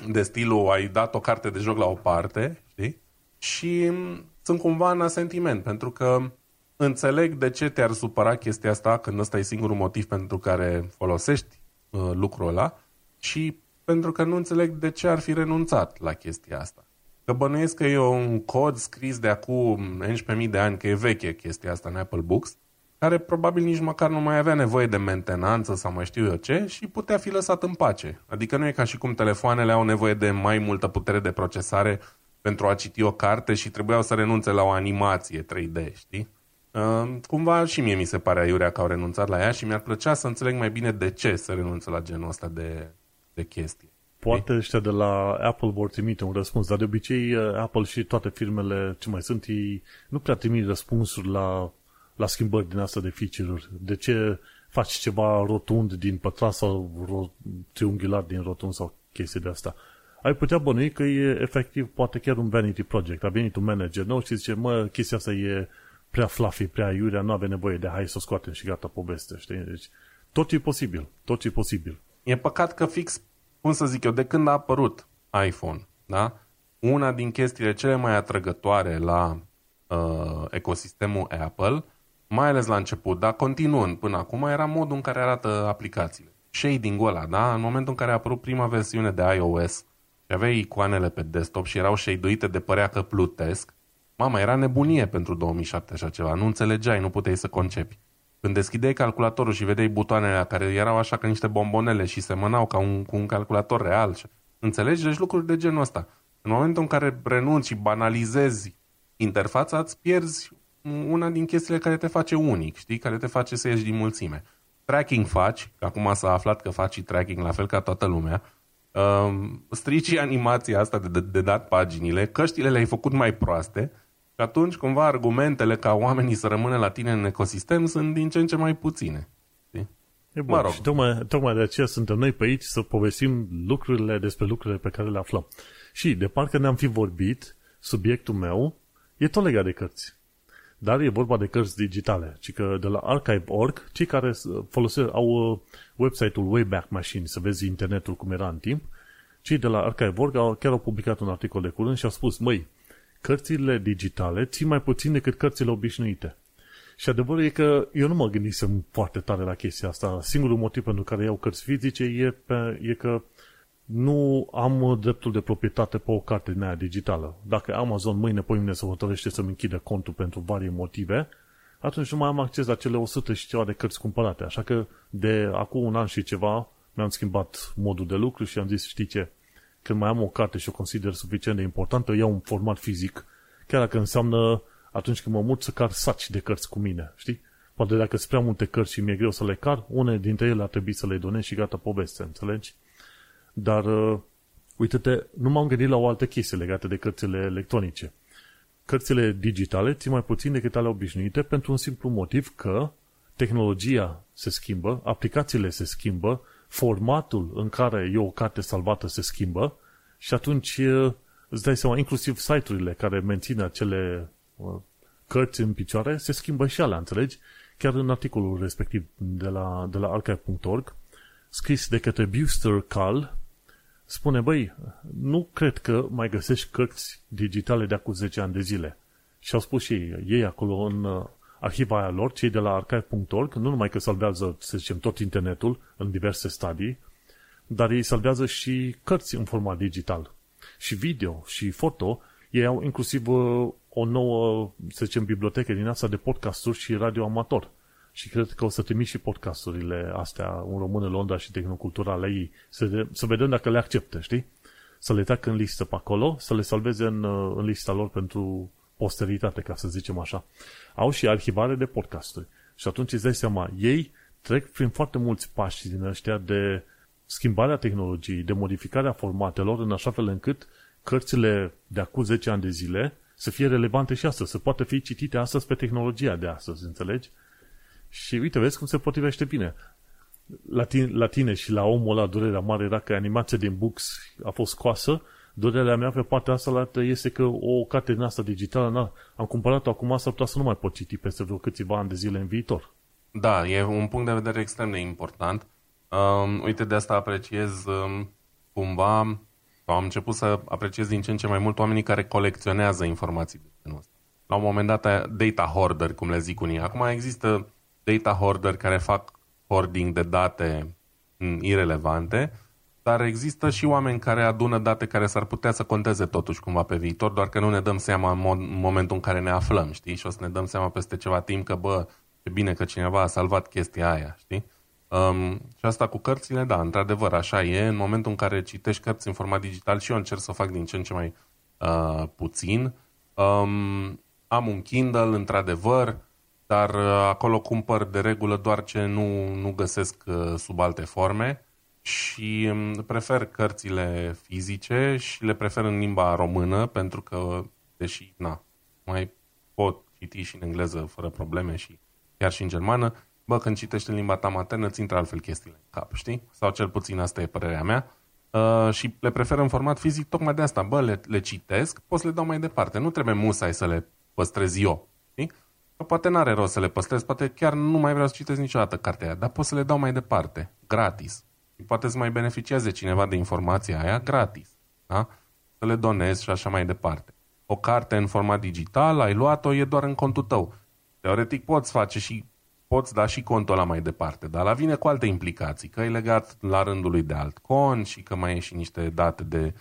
de stilul ai dat o carte de joc la o parte, știi? Și mm, sunt cumva în sentiment, pentru că înțeleg de ce te-ar supăra chestia asta când ăsta e singurul motiv pentru care folosești uh, lucrul ăla și pentru că nu înțeleg de ce ar fi renunțat la chestia asta. Că bănuiesc că e un cod scris de acum 11.000 de ani, că e veche chestia asta în Apple Books, care probabil nici măcar nu mai avea nevoie de mentenanță sau mai știu eu ce și putea fi lăsat în pace. Adică nu e ca și cum telefoanele au nevoie de mai multă putere de procesare pentru a citi o carte și trebuiau să renunțe la o animație 3D, știi? Uh, cumva și mie mi se pare aiurea că au renunțat la ea și mi-ar plăcea să înțeleg mai bine de ce să renunță la genul ăsta de, de chestii.
Poate ăștia de la Apple vor trimite un răspuns, dar de obicei uh, Apple și toate firmele ce mai sunt, ei nu prea trimit răspunsuri la, la schimbări din asta de feature-uri. De ce faci ceva rotund din pătrat sau ro- triunghiular din rotund sau chestii de asta? Ai putea bănui că e efectiv poate chiar un vanity project. A venit un manager nou și zice, mă, chestia asta e prea fluffy, prea iurea, nu avem nevoie de hai să o scoatem și gata poveste, știi? Deci tot e posibil, tot e posibil.
E păcat că fix cum să zic eu, de când a apărut iPhone, da? una din chestiile cele mai atrăgătoare la uh, ecosistemul Apple mai ales la început, dar continuând până acum, era modul în care arată aplicațiile. Shading-ul ăla, da? În momentul în care a apărut prima versiune de iOS și aveai icoanele pe desktop și erau shade de părea că plutesc, mama, era nebunie pentru 2007 așa ceva. Nu înțelegeai, nu puteai să concepi. Când deschideai calculatorul și vedeai butoanele care erau așa ca niște bombonele și semănau ca un, cu un calculator real. Înțelegi? Deci lucruri de genul ăsta. În momentul în care renunți și banalizezi interfața, îți pierzi una din chestiile care te face unic, știi? Care te face să ieși din mulțime. Tracking faci, că acum s-a aflat că faci și tracking la fel ca toată lumea, um, strici animația asta de, de, de dat paginile, căștile le-ai făcut mai proaste și atunci cumva argumentele ca oamenii să rămână la tine în ecosistem sunt din ce în ce mai puține. Știi?
E bun, mă rog. și tocmai, tocmai de aceea suntem noi pe aici să povestim lucrurile despre lucrurile pe care le aflăm. Și de parcă ne-am fi vorbit, subiectul meu e tot legat de cărți. Dar e vorba de cărți digitale, ci că de la archive.org, cei care folosesc, au uh, website-ul Wayback Machine, să vezi internetul cum era în timp, cei de la archive.org au, chiar au publicat un articol de curând și au spus, măi, cărțile digitale țin mai puțin decât cărțile obișnuite. Și adevărul e că eu nu mă gândisem foarte tare la chestia asta. Singurul motiv pentru care iau cărți fizice e, pe, e că nu am dreptul de proprietate pe o carte din aia digitală. Dacă Amazon mâine, mine să hotărăște să-mi închide contul pentru vari motive, atunci nu mai am acces la cele 100 și ceva de cărți cumpărate. Așa că de acum un an și ceva mi-am schimbat modul de lucru și am zis, știi ce, când mai am o carte și o consider suficient de importantă, o iau în format fizic, chiar dacă înseamnă atunci când mă mut să car saci de cărți cu mine, știi? Poate dacă sunt prea multe cărți și mi-e greu să le car, une dintre ele ar trebui să le donez și gata poveste, înțelegi? Dar, uh, uite-te, nu m-am gândit la o altă chestie legată de cărțile electronice. Cărțile digitale țin mai puțin decât ale obișnuite pentru un simplu motiv că tehnologia se schimbă, aplicațiile se schimbă, formatul în care e o carte salvată se schimbă și atunci uh, îți dai seama, inclusiv site-urile care mențin acele uh, cărți în picioare se schimbă și alea, înțelegi? Chiar în articolul respectiv de la, de la archive.org, scris de către Buster Carl, spune, băi, nu cred că mai găsești cărți digitale de acum 10 ani de zile. Și au spus și ei, ei acolo în uh, arhiva aia lor, cei de la archive.org, nu numai că salvează, să zicem, tot internetul în diverse stadii, dar ei salvează și cărți în format digital. Și video, și foto. Ei au inclusiv uh, o nouă, să zicem, bibliotecă din asta de podcasturi și radio amator și cred că o să trimit și podcasturile astea în română, Londra și tehnoculturale ei, să, de, să vedem dacă le acceptă, știi? Să le treacă în listă pe acolo, să le salveze în, în lista lor pentru posteritate, ca să zicem așa. Au și arhivare de podcasturi. Și atunci îți dai seama, ei trec prin foarte mulți pași din ăștia de schimbarea tehnologiei, de modificarea formatelor, în așa fel încât cărțile de acum 10 ani de zile să fie relevante și astăzi, să poată fi citite astăzi pe tehnologia de astăzi, înțelegi? Și uite, vezi cum se potrivește bine. La tine, la tine și la omul ăla durerea mare era că animația din Books a fost scoasă, durerea mea pe partea asta la este că o carte din asta digitală na, am cumpărat-o acum, s-ar putea să nu mai pot citi peste vreo câțiva ani de zile în viitor.
Da, e un punct de vedere extrem de important. Um, uite, de asta apreciez um, cumva, am început să apreciez din ce în ce mai mult oamenii care colecționează informații de genul ăsta. La un moment dat, data hoarder, cum le zic unii. Acum există data hoarder care fac hoarding de date irelevante, dar există și oameni care adună date care s-ar putea să conteze totuși cumva pe viitor, doar că nu ne dăm seama în, mod, în momentul în care ne aflăm, știi? Și o să ne dăm seama peste ceva timp că, bă, e bine că cineva a salvat chestia aia, știi? Um, și asta cu cărțile, da, într-adevăr, așa e. În momentul în care citești cărți în format digital și eu încerc să o fac din ce în ce mai uh, puțin. Um, am un Kindle, într-adevăr, dar uh, acolo cumpăr de regulă doar ce nu, nu găsesc uh, sub alte forme și um, prefer cărțile fizice și le prefer în limba română pentru că, deși, na, mai pot citi și în engleză fără probleme și chiar și în germană, bă, când citești în limba ta maternă, ți intră altfel chestiile în cap, știi? Sau cel puțin asta e părerea mea. Uh, și le prefer în format fizic tocmai de asta. Bă, le, le citesc, pot să le dau mai departe. Nu trebuie musai să le păstrez eu. Știi? Poate n-are rost să le păstrez, poate chiar nu mai vreau să citesc niciodată cartea aia, dar pot să le dau mai departe, gratis. Și poate să mai beneficieze cineva de informația aia gratis. Da? Să le donezi și așa mai departe. O carte în format digital, ai luat-o, e doar în contul tău. Teoretic poți face și poți da și contul ăla mai departe, dar la vine cu alte implicații, că e legat la rândul lui de alt cont și că mai e și niște date de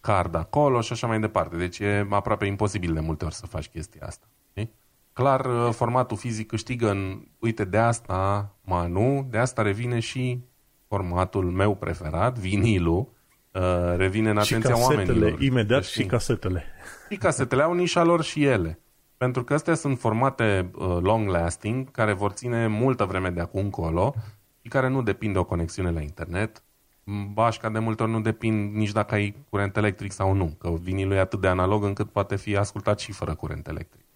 card acolo și așa mai departe. Deci e aproape imposibil de multe ori să faci chestia asta. Știi? Clar, uh, formatul fizic câștigă în, uite, de asta, Manu, de asta revine și formatul meu preferat, vinilul, uh, revine în atenția
și
oamenilor.
imediat deci, și casetele.
Și casetele au nișa lor și ele. Pentru că astea sunt formate uh, long-lasting, care vor ține multă vreme de acum încolo și care nu depind de o conexiune la internet. Bașca de multe ori nu depind nici dacă ai curent electric sau nu, că vinilul e atât de analog încât poate fi ascultat și fără curent electric, știi?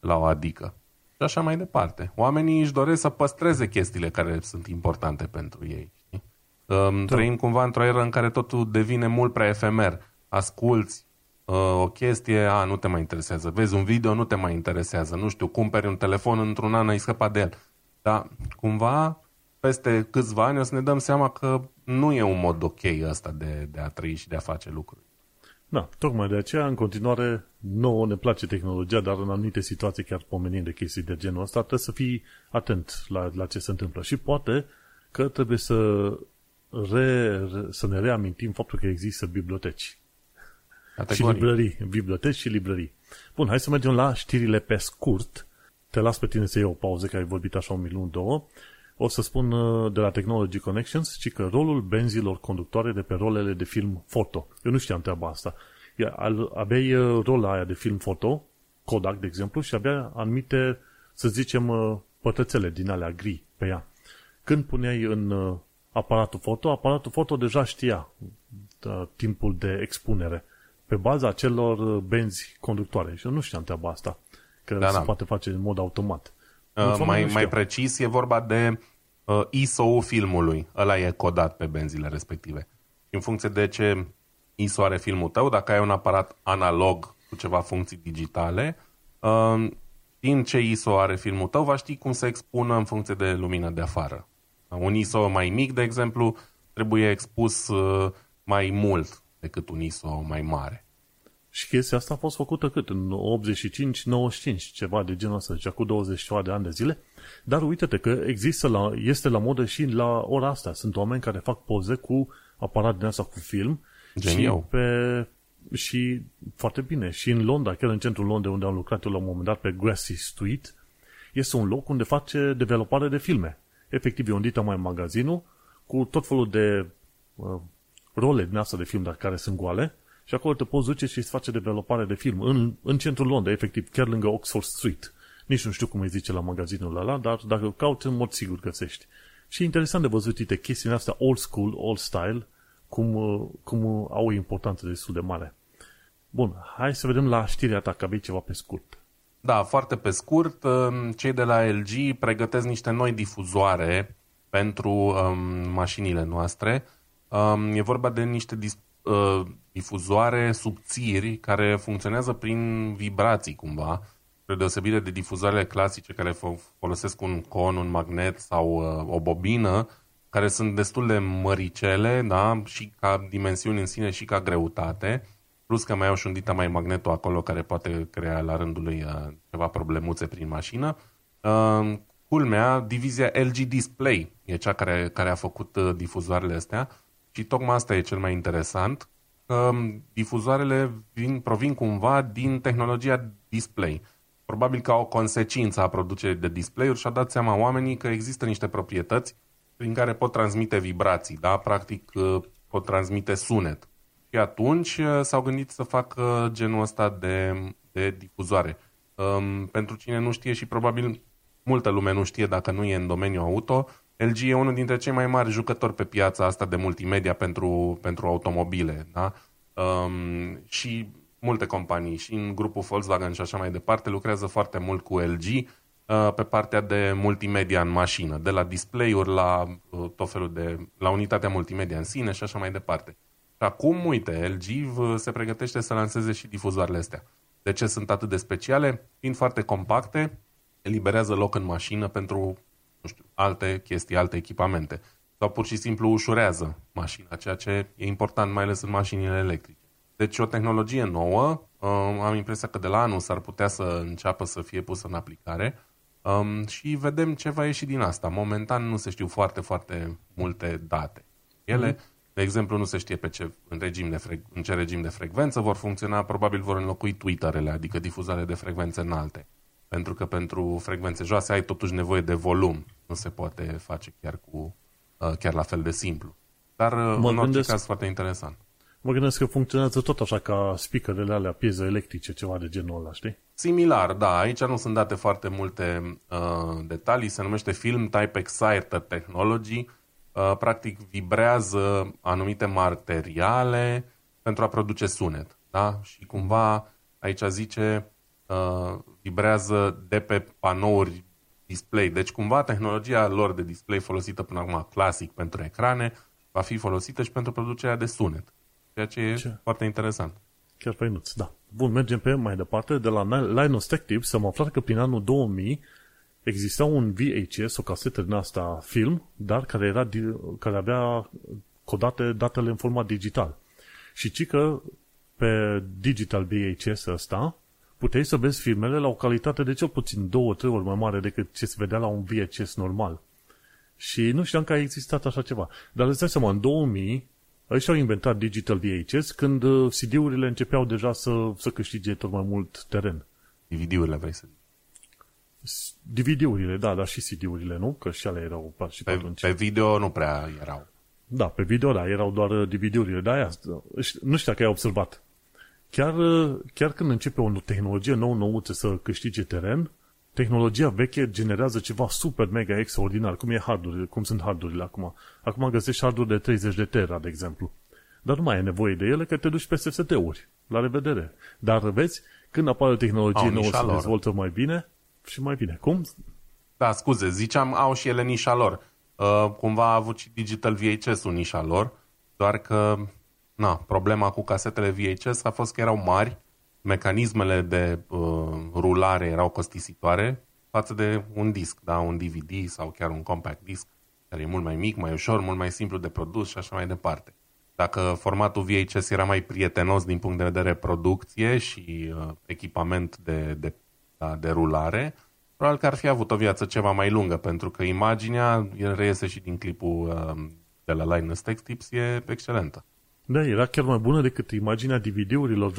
La o adică. Și așa mai departe. Oamenii își doresc să păstreze chestiile care sunt importante pentru ei. Știi? Um, trăim cumva într-o eră în care totul devine mult prea efemer. Asculți, o chestie, a, nu te mai interesează. Vezi un video, nu te mai interesează. Nu știu, cumperi un telefon într-un an, ai scăpat de el. Dar cumva, peste câțiva ani o să ne dăm seama că nu e un mod ok ăsta de, de a trăi și de a face lucruri.
Da, tocmai de aceea, în continuare, nouă ne place tehnologia, dar în anumite situații, chiar pomenind de chestii de genul ăsta, trebuie să fii atent la, la ce se întâmplă. Și poate că trebuie să, re, să ne reamintim faptul că există biblioteci. Categorii. Și librării, biblioteci și librării. Bun, hai să mergem la știrile pe scurt. Te las pe tine să iei o pauză, că ai vorbit așa un minut, două. O să spun uh, de la Technology Connections și că rolul benzilor conductoare de pe rolele de film foto. Eu nu știam treaba asta. Aveai uh, rola aia de film foto, Kodak, de exemplu, și avea anumite, să zicem, uh, pătățele din alea gri pe ea. Când puneai în aparatul foto, aparatul foto deja știa timpul de expunere pe baza acelor uh, benzi conductoare. Și eu nu știam treaba asta, că da, se da. poate face în mod automat.
Uh, mai, mai precis, e vorba de uh, ISO-ul filmului. Ăla e codat pe benzile respective. În funcție de ce ISO are filmul tău, dacă ai un aparat analog cu ceva funcții digitale, uh, din ce ISO are filmul tău, va ști cum se expună în funcție de lumina de afară. Un ISO mai mic, de exemplu, trebuie expus uh, mai mult decât un ISO mai mare.
Și chestia asta a fost făcută cât? În 85-95, ceva de genul ăsta, deci cu 20 de ani de zile. Dar uite-te că există la, este la modă și la ora asta. Sunt oameni care fac poze cu aparat din asta cu film.
Geniu.
Și, pe, și foarte bine. Și în Londra, chiar în centrul Londrei, unde am lucrat eu la un moment dat pe Grassy Street, este un loc unde face developare de filme. Efectiv, e un dita mai magazinul cu tot felul de uh, role din asta de film, dar care sunt goale, și acolo te poți duce și îți face developare de film în, în centrul Londrei, efectiv, chiar lângă Oxford Street. Nici nu știu cum îi zice la magazinul ăla, dar dacă cauți, în mod sigur găsești. Și e interesant de văzut, uite, chestiile astea old school, old style, cum, cum au o importanță destul de mare. Bun, hai să vedem la știrea ta, că aveai ceva pe scurt.
Da, foarte pe scurt, um, cei de la LG pregătesc niște noi difuzoare pentru um, mașinile noastre Um, e vorba de niște dis, uh, difuzoare subțiri care funcționează prin vibrații cumva, spre deosebire de difuzoarele clasice care folosesc un con, un magnet sau uh, o bobină, care sunt destul de măricele, da? și ca dimensiuni în sine și ca greutate, plus că mai au și un dita mai magnetul acolo care poate crea la rândul lui uh, ceva problemuțe prin mașină. Uh, culmea, divizia LG Display e cea care, care a făcut uh, difuzoarele astea și tocmai asta e cel mai interesant, că difuzoarele vin, provin cumva din tehnologia display. Probabil ca o consecință a producerii de display-uri și-a dat seama oamenii că există niște proprietăți prin care pot transmite vibrații, da? practic uh, pot transmite sunet. Și atunci uh, s-au gândit să facă genul ăsta de, de difuzoare. Um, pentru cine nu știe și probabil multă lume nu știe dacă nu e în domeniul auto, LG e unul dintre cei mai mari jucători pe piața asta de multimedia pentru, pentru automobile. Da? Um, și multe companii, și în grupul Volkswagen și așa mai departe, lucrează foarte mult cu LG uh, pe partea de multimedia în mașină, de la display-uri la uh, tot felul de, la unitatea multimedia în sine și așa mai departe. Și acum, uite, LG se pregătește să lanseze și difuzoarele astea. De ce sunt atât de speciale? Fiind foarte compacte, eliberează loc în mașină pentru nu știu, alte chestii, alte echipamente. Sau pur și simplu ușurează mașina, ceea ce e important mai ales în mașinile electrice. Deci o tehnologie nouă, uh, am impresia că de la anul s-ar putea să înceapă să fie pusă în aplicare Um, și vedem ce va ieși din asta. Momentan nu se știu foarte, foarte multe date. Ele, mm-hmm. de exemplu, nu se știe pe ce, în, regim de fre- în ce regim de frecvență vor funcționa, probabil vor înlocui Twitterele, adică difuzare de frecvențe înalte. Pentru că pentru frecvențe joase ai totuși nevoie de volum. Nu se poate face chiar cu uh, chiar la fel de simplu. Dar uh, mă în orice gândesc, caz foarte interesant.
Mă gândesc că funcționează tot așa ca speakerele alea piezoelectrice, ceva de genul ăla, știi?
Similar, da. Aici nu sunt date foarte multe uh, detalii. Se numește Film Type Exciter Technology. Uh, practic vibrează anumite materiale pentru a produce sunet. Da? Și cumva aici zice uh, vibrează de pe panouri display. Deci cumva tehnologia lor de display folosită până acum clasic pentru ecrane va fi folosită și pentru producerea de sunet. Ceea ce e ce? foarte interesant.
Chiar pe nuț, da. Bun, mergem pe mai departe. De la Linus Tech Tips am aflat că prin anul 2000 exista un VHS, o casetă din asta film, dar care, era, care avea codate datele în format digital. Și ci că pe digital VHS ăsta puteai să vezi filmele la o calitate de cel puțin două, trei ori mai mare decât ce se vedea la un VHS normal. Și nu știam că a existat așa ceva. Dar îți dai seama, în 2000, ăștia au inventat Digital VHS când uh, CD-urile începeau deja să, să câștige tot mai mult teren.
DVD-urile, vrei să
DVD-urile, da, dar și CD-urile, nu? Că și alea erau și
pe, pe atunci. Pe video nu prea erau.
Da, pe video, da, erau doar uh, DVD-urile. Da, aia, nu știu dacă ai observat. Chiar, uh, chiar când începe o tehnologie nouă nouță să câștige teren, tehnologia veche generează ceva super mega extraordinar, cum, e harduri, cum sunt hardurile acum. Acum găsești harduri de 30 de tera, de exemplu. Dar nu mai ai nevoie de ele, că te duci pe SSD-uri. La revedere. Dar vezi, când apare o tehnologie nouă se dezvoltă mai bine și mai bine. Cum?
Da, scuze, ziceam, au și ele nișa lor. Uh, cumva a avut și Digital VHS-ul nișa lor, doar că na, problema cu casetele VHS a fost că erau mari, mecanismele de uh, rulare erau costisitoare față de un disc, da, un DVD sau chiar un compact disc, care e mult mai mic, mai ușor, mult mai simplu de produs și așa mai departe. Dacă formatul VHS era mai prietenos din punct de vedere producție și uh, echipament de, de, da, de rulare, probabil că ar fi avut o viață ceva mai lungă, pentru că imaginea, el reiese și din clipul uh, de la Linus Tech Tips, e excelentă.
Da, era chiar mai bună decât imaginea DVD-urilor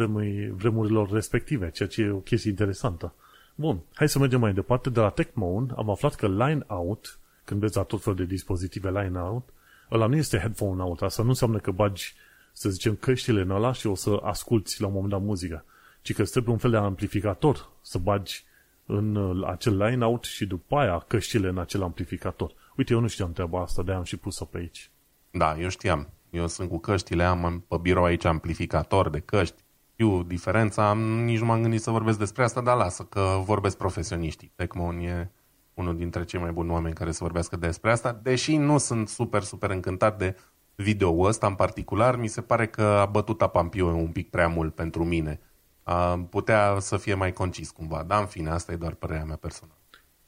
vremurilor respective, ceea ce e o chestie interesantă. Bun, hai să mergem mai departe. De la Techmoan am aflat că Line Out, când vezi la tot fel de dispozitive Line Out, ăla nu este headphone out. Asta nu înseamnă că bagi, să zicem, căștile în ăla și o să asculti la un moment dat muzică, ci că trebuie un fel de amplificator să bagi în uh, acel line out și după aia căștile în acel amplificator. Uite, eu nu știam treaba asta, de am și pus-o pe aici.
Da, eu știam. Eu sunt cu căștile, am pe birou aici amplificator de căști. Eu diferența, nici nu m-am gândit să vorbesc despre asta, dar lasă că vorbesc profesioniștii. Tecmon e unul dintre cei mai buni oameni care să vorbească despre asta, deși nu sunt super, super încântat de video ăsta în particular, mi se pare că a bătut apampiu un pic prea mult pentru mine. A, putea să fie mai concis cumva, dar în fine, asta e doar părerea mea personală.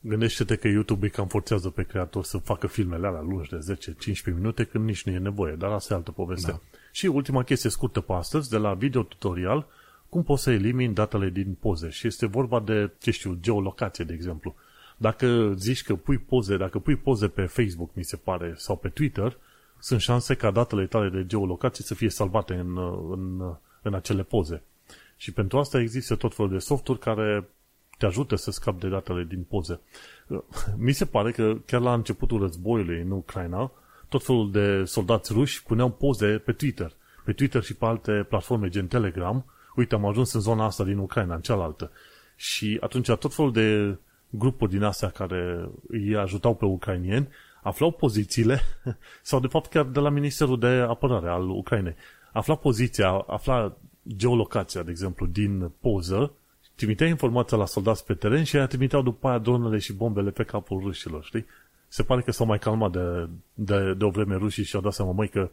Gândește-te că YouTube îi cam forțează pe creator să facă filmele alea lungi de 10-15 minute când nici nu e nevoie, dar asta e altă poveste. Da. Și ultima chestie scurtă pe astăzi, de la video tutorial, cum poți să elimini datele din poze. Și este vorba de, ce știu, geolocație, de exemplu. Dacă zici că pui poze, dacă pui poze pe Facebook, mi se pare, sau pe Twitter, sunt șanse ca datele tale de geolocație să fie salvate în, în, în acele poze. Și pentru asta există tot felul de softuri care te ajută să scapi de datele din poze. Mi se pare că chiar la începutul războiului în Ucraina, tot felul de soldați ruși puneau poze pe Twitter. Pe Twitter și pe alte platforme gen Telegram. Uite, am ajuns în zona asta din Ucraina, în cealaltă. Și atunci tot felul de grupuri din astea care îi ajutau pe ucrainieni aflau pozițiile, sau de fapt chiar de la Ministerul de Apărare al Ucrainei, afla poziția, afla geolocația, de exemplu, din poză trimitea informația la soldați pe teren și aia trimiteau după aia dronele și bombele pe capul rușilor, știi? Se pare că s-au mai calmat de, de, de o vreme rușii și au dat seama, măi, că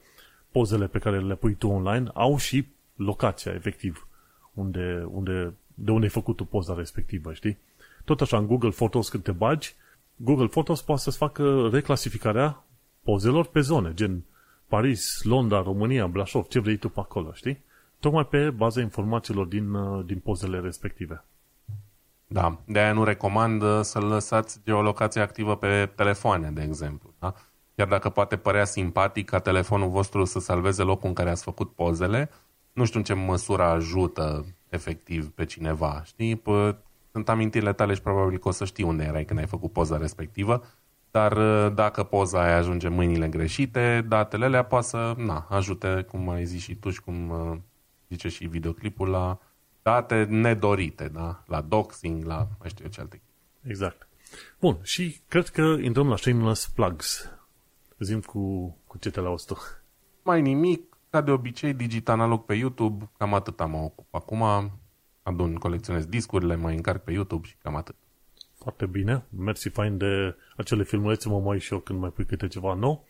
pozele pe care le pui tu online au și locația, efectiv, unde, unde, de unde ai făcut tu poza respectivă, știi? Tot așa, în Google Photos când te bagi, Google Photos poate să-ți facă reclasificarea pozelor pe zone, gen Paris, Londra, România, Brașov, ce vrei tu pe acolo, știi? Tocmai pe baza informațiilor din, uh, din pozele respective.
Da, de-aia nu recomand uh, să lăsați geolocația activă pe telefoane, de exemplu. Da? Chiar dacă poate părea simpatic ca telefonul vostru să salveze locul în care ați făcut pozele, nu știu în ce măsură ajută efectiv pe cineva. Știi? P- sunt amintirile tale și probabil că o să știi unde erai când ai făcut poza respectivă, dar uh, dacă poza aia ajunge în mâinile greșite, datele alea poate să na, ajute, cum ai zis și tu și cum uh, zice și videoclipul, la date nedorite, da? la doxing, la mai știu eu ce alte.
Exact. Bun, și cred că intrăm la Shameless Plugs. Zim cu, cu ce te lauzi tu.
Mai nimic, ca de obicei, digit analog pe YouTube, cam atât am ocup. Acum adun, colecționez discurile, mai încarc pe YouTube și cam atât.
Foarte bine. Mersi fain de acele filmulețe, mă mai și eu când mai pui câte ceva nou.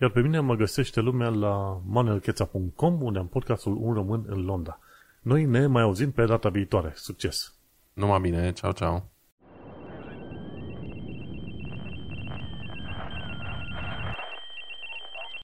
Iar pe mine mă găsește lumea la manelcheța.com, unde am podcastul Un Român în Londra. Noi ne mai auzim pe data viitoare. Succes!
Numai bine, ceau, ceau!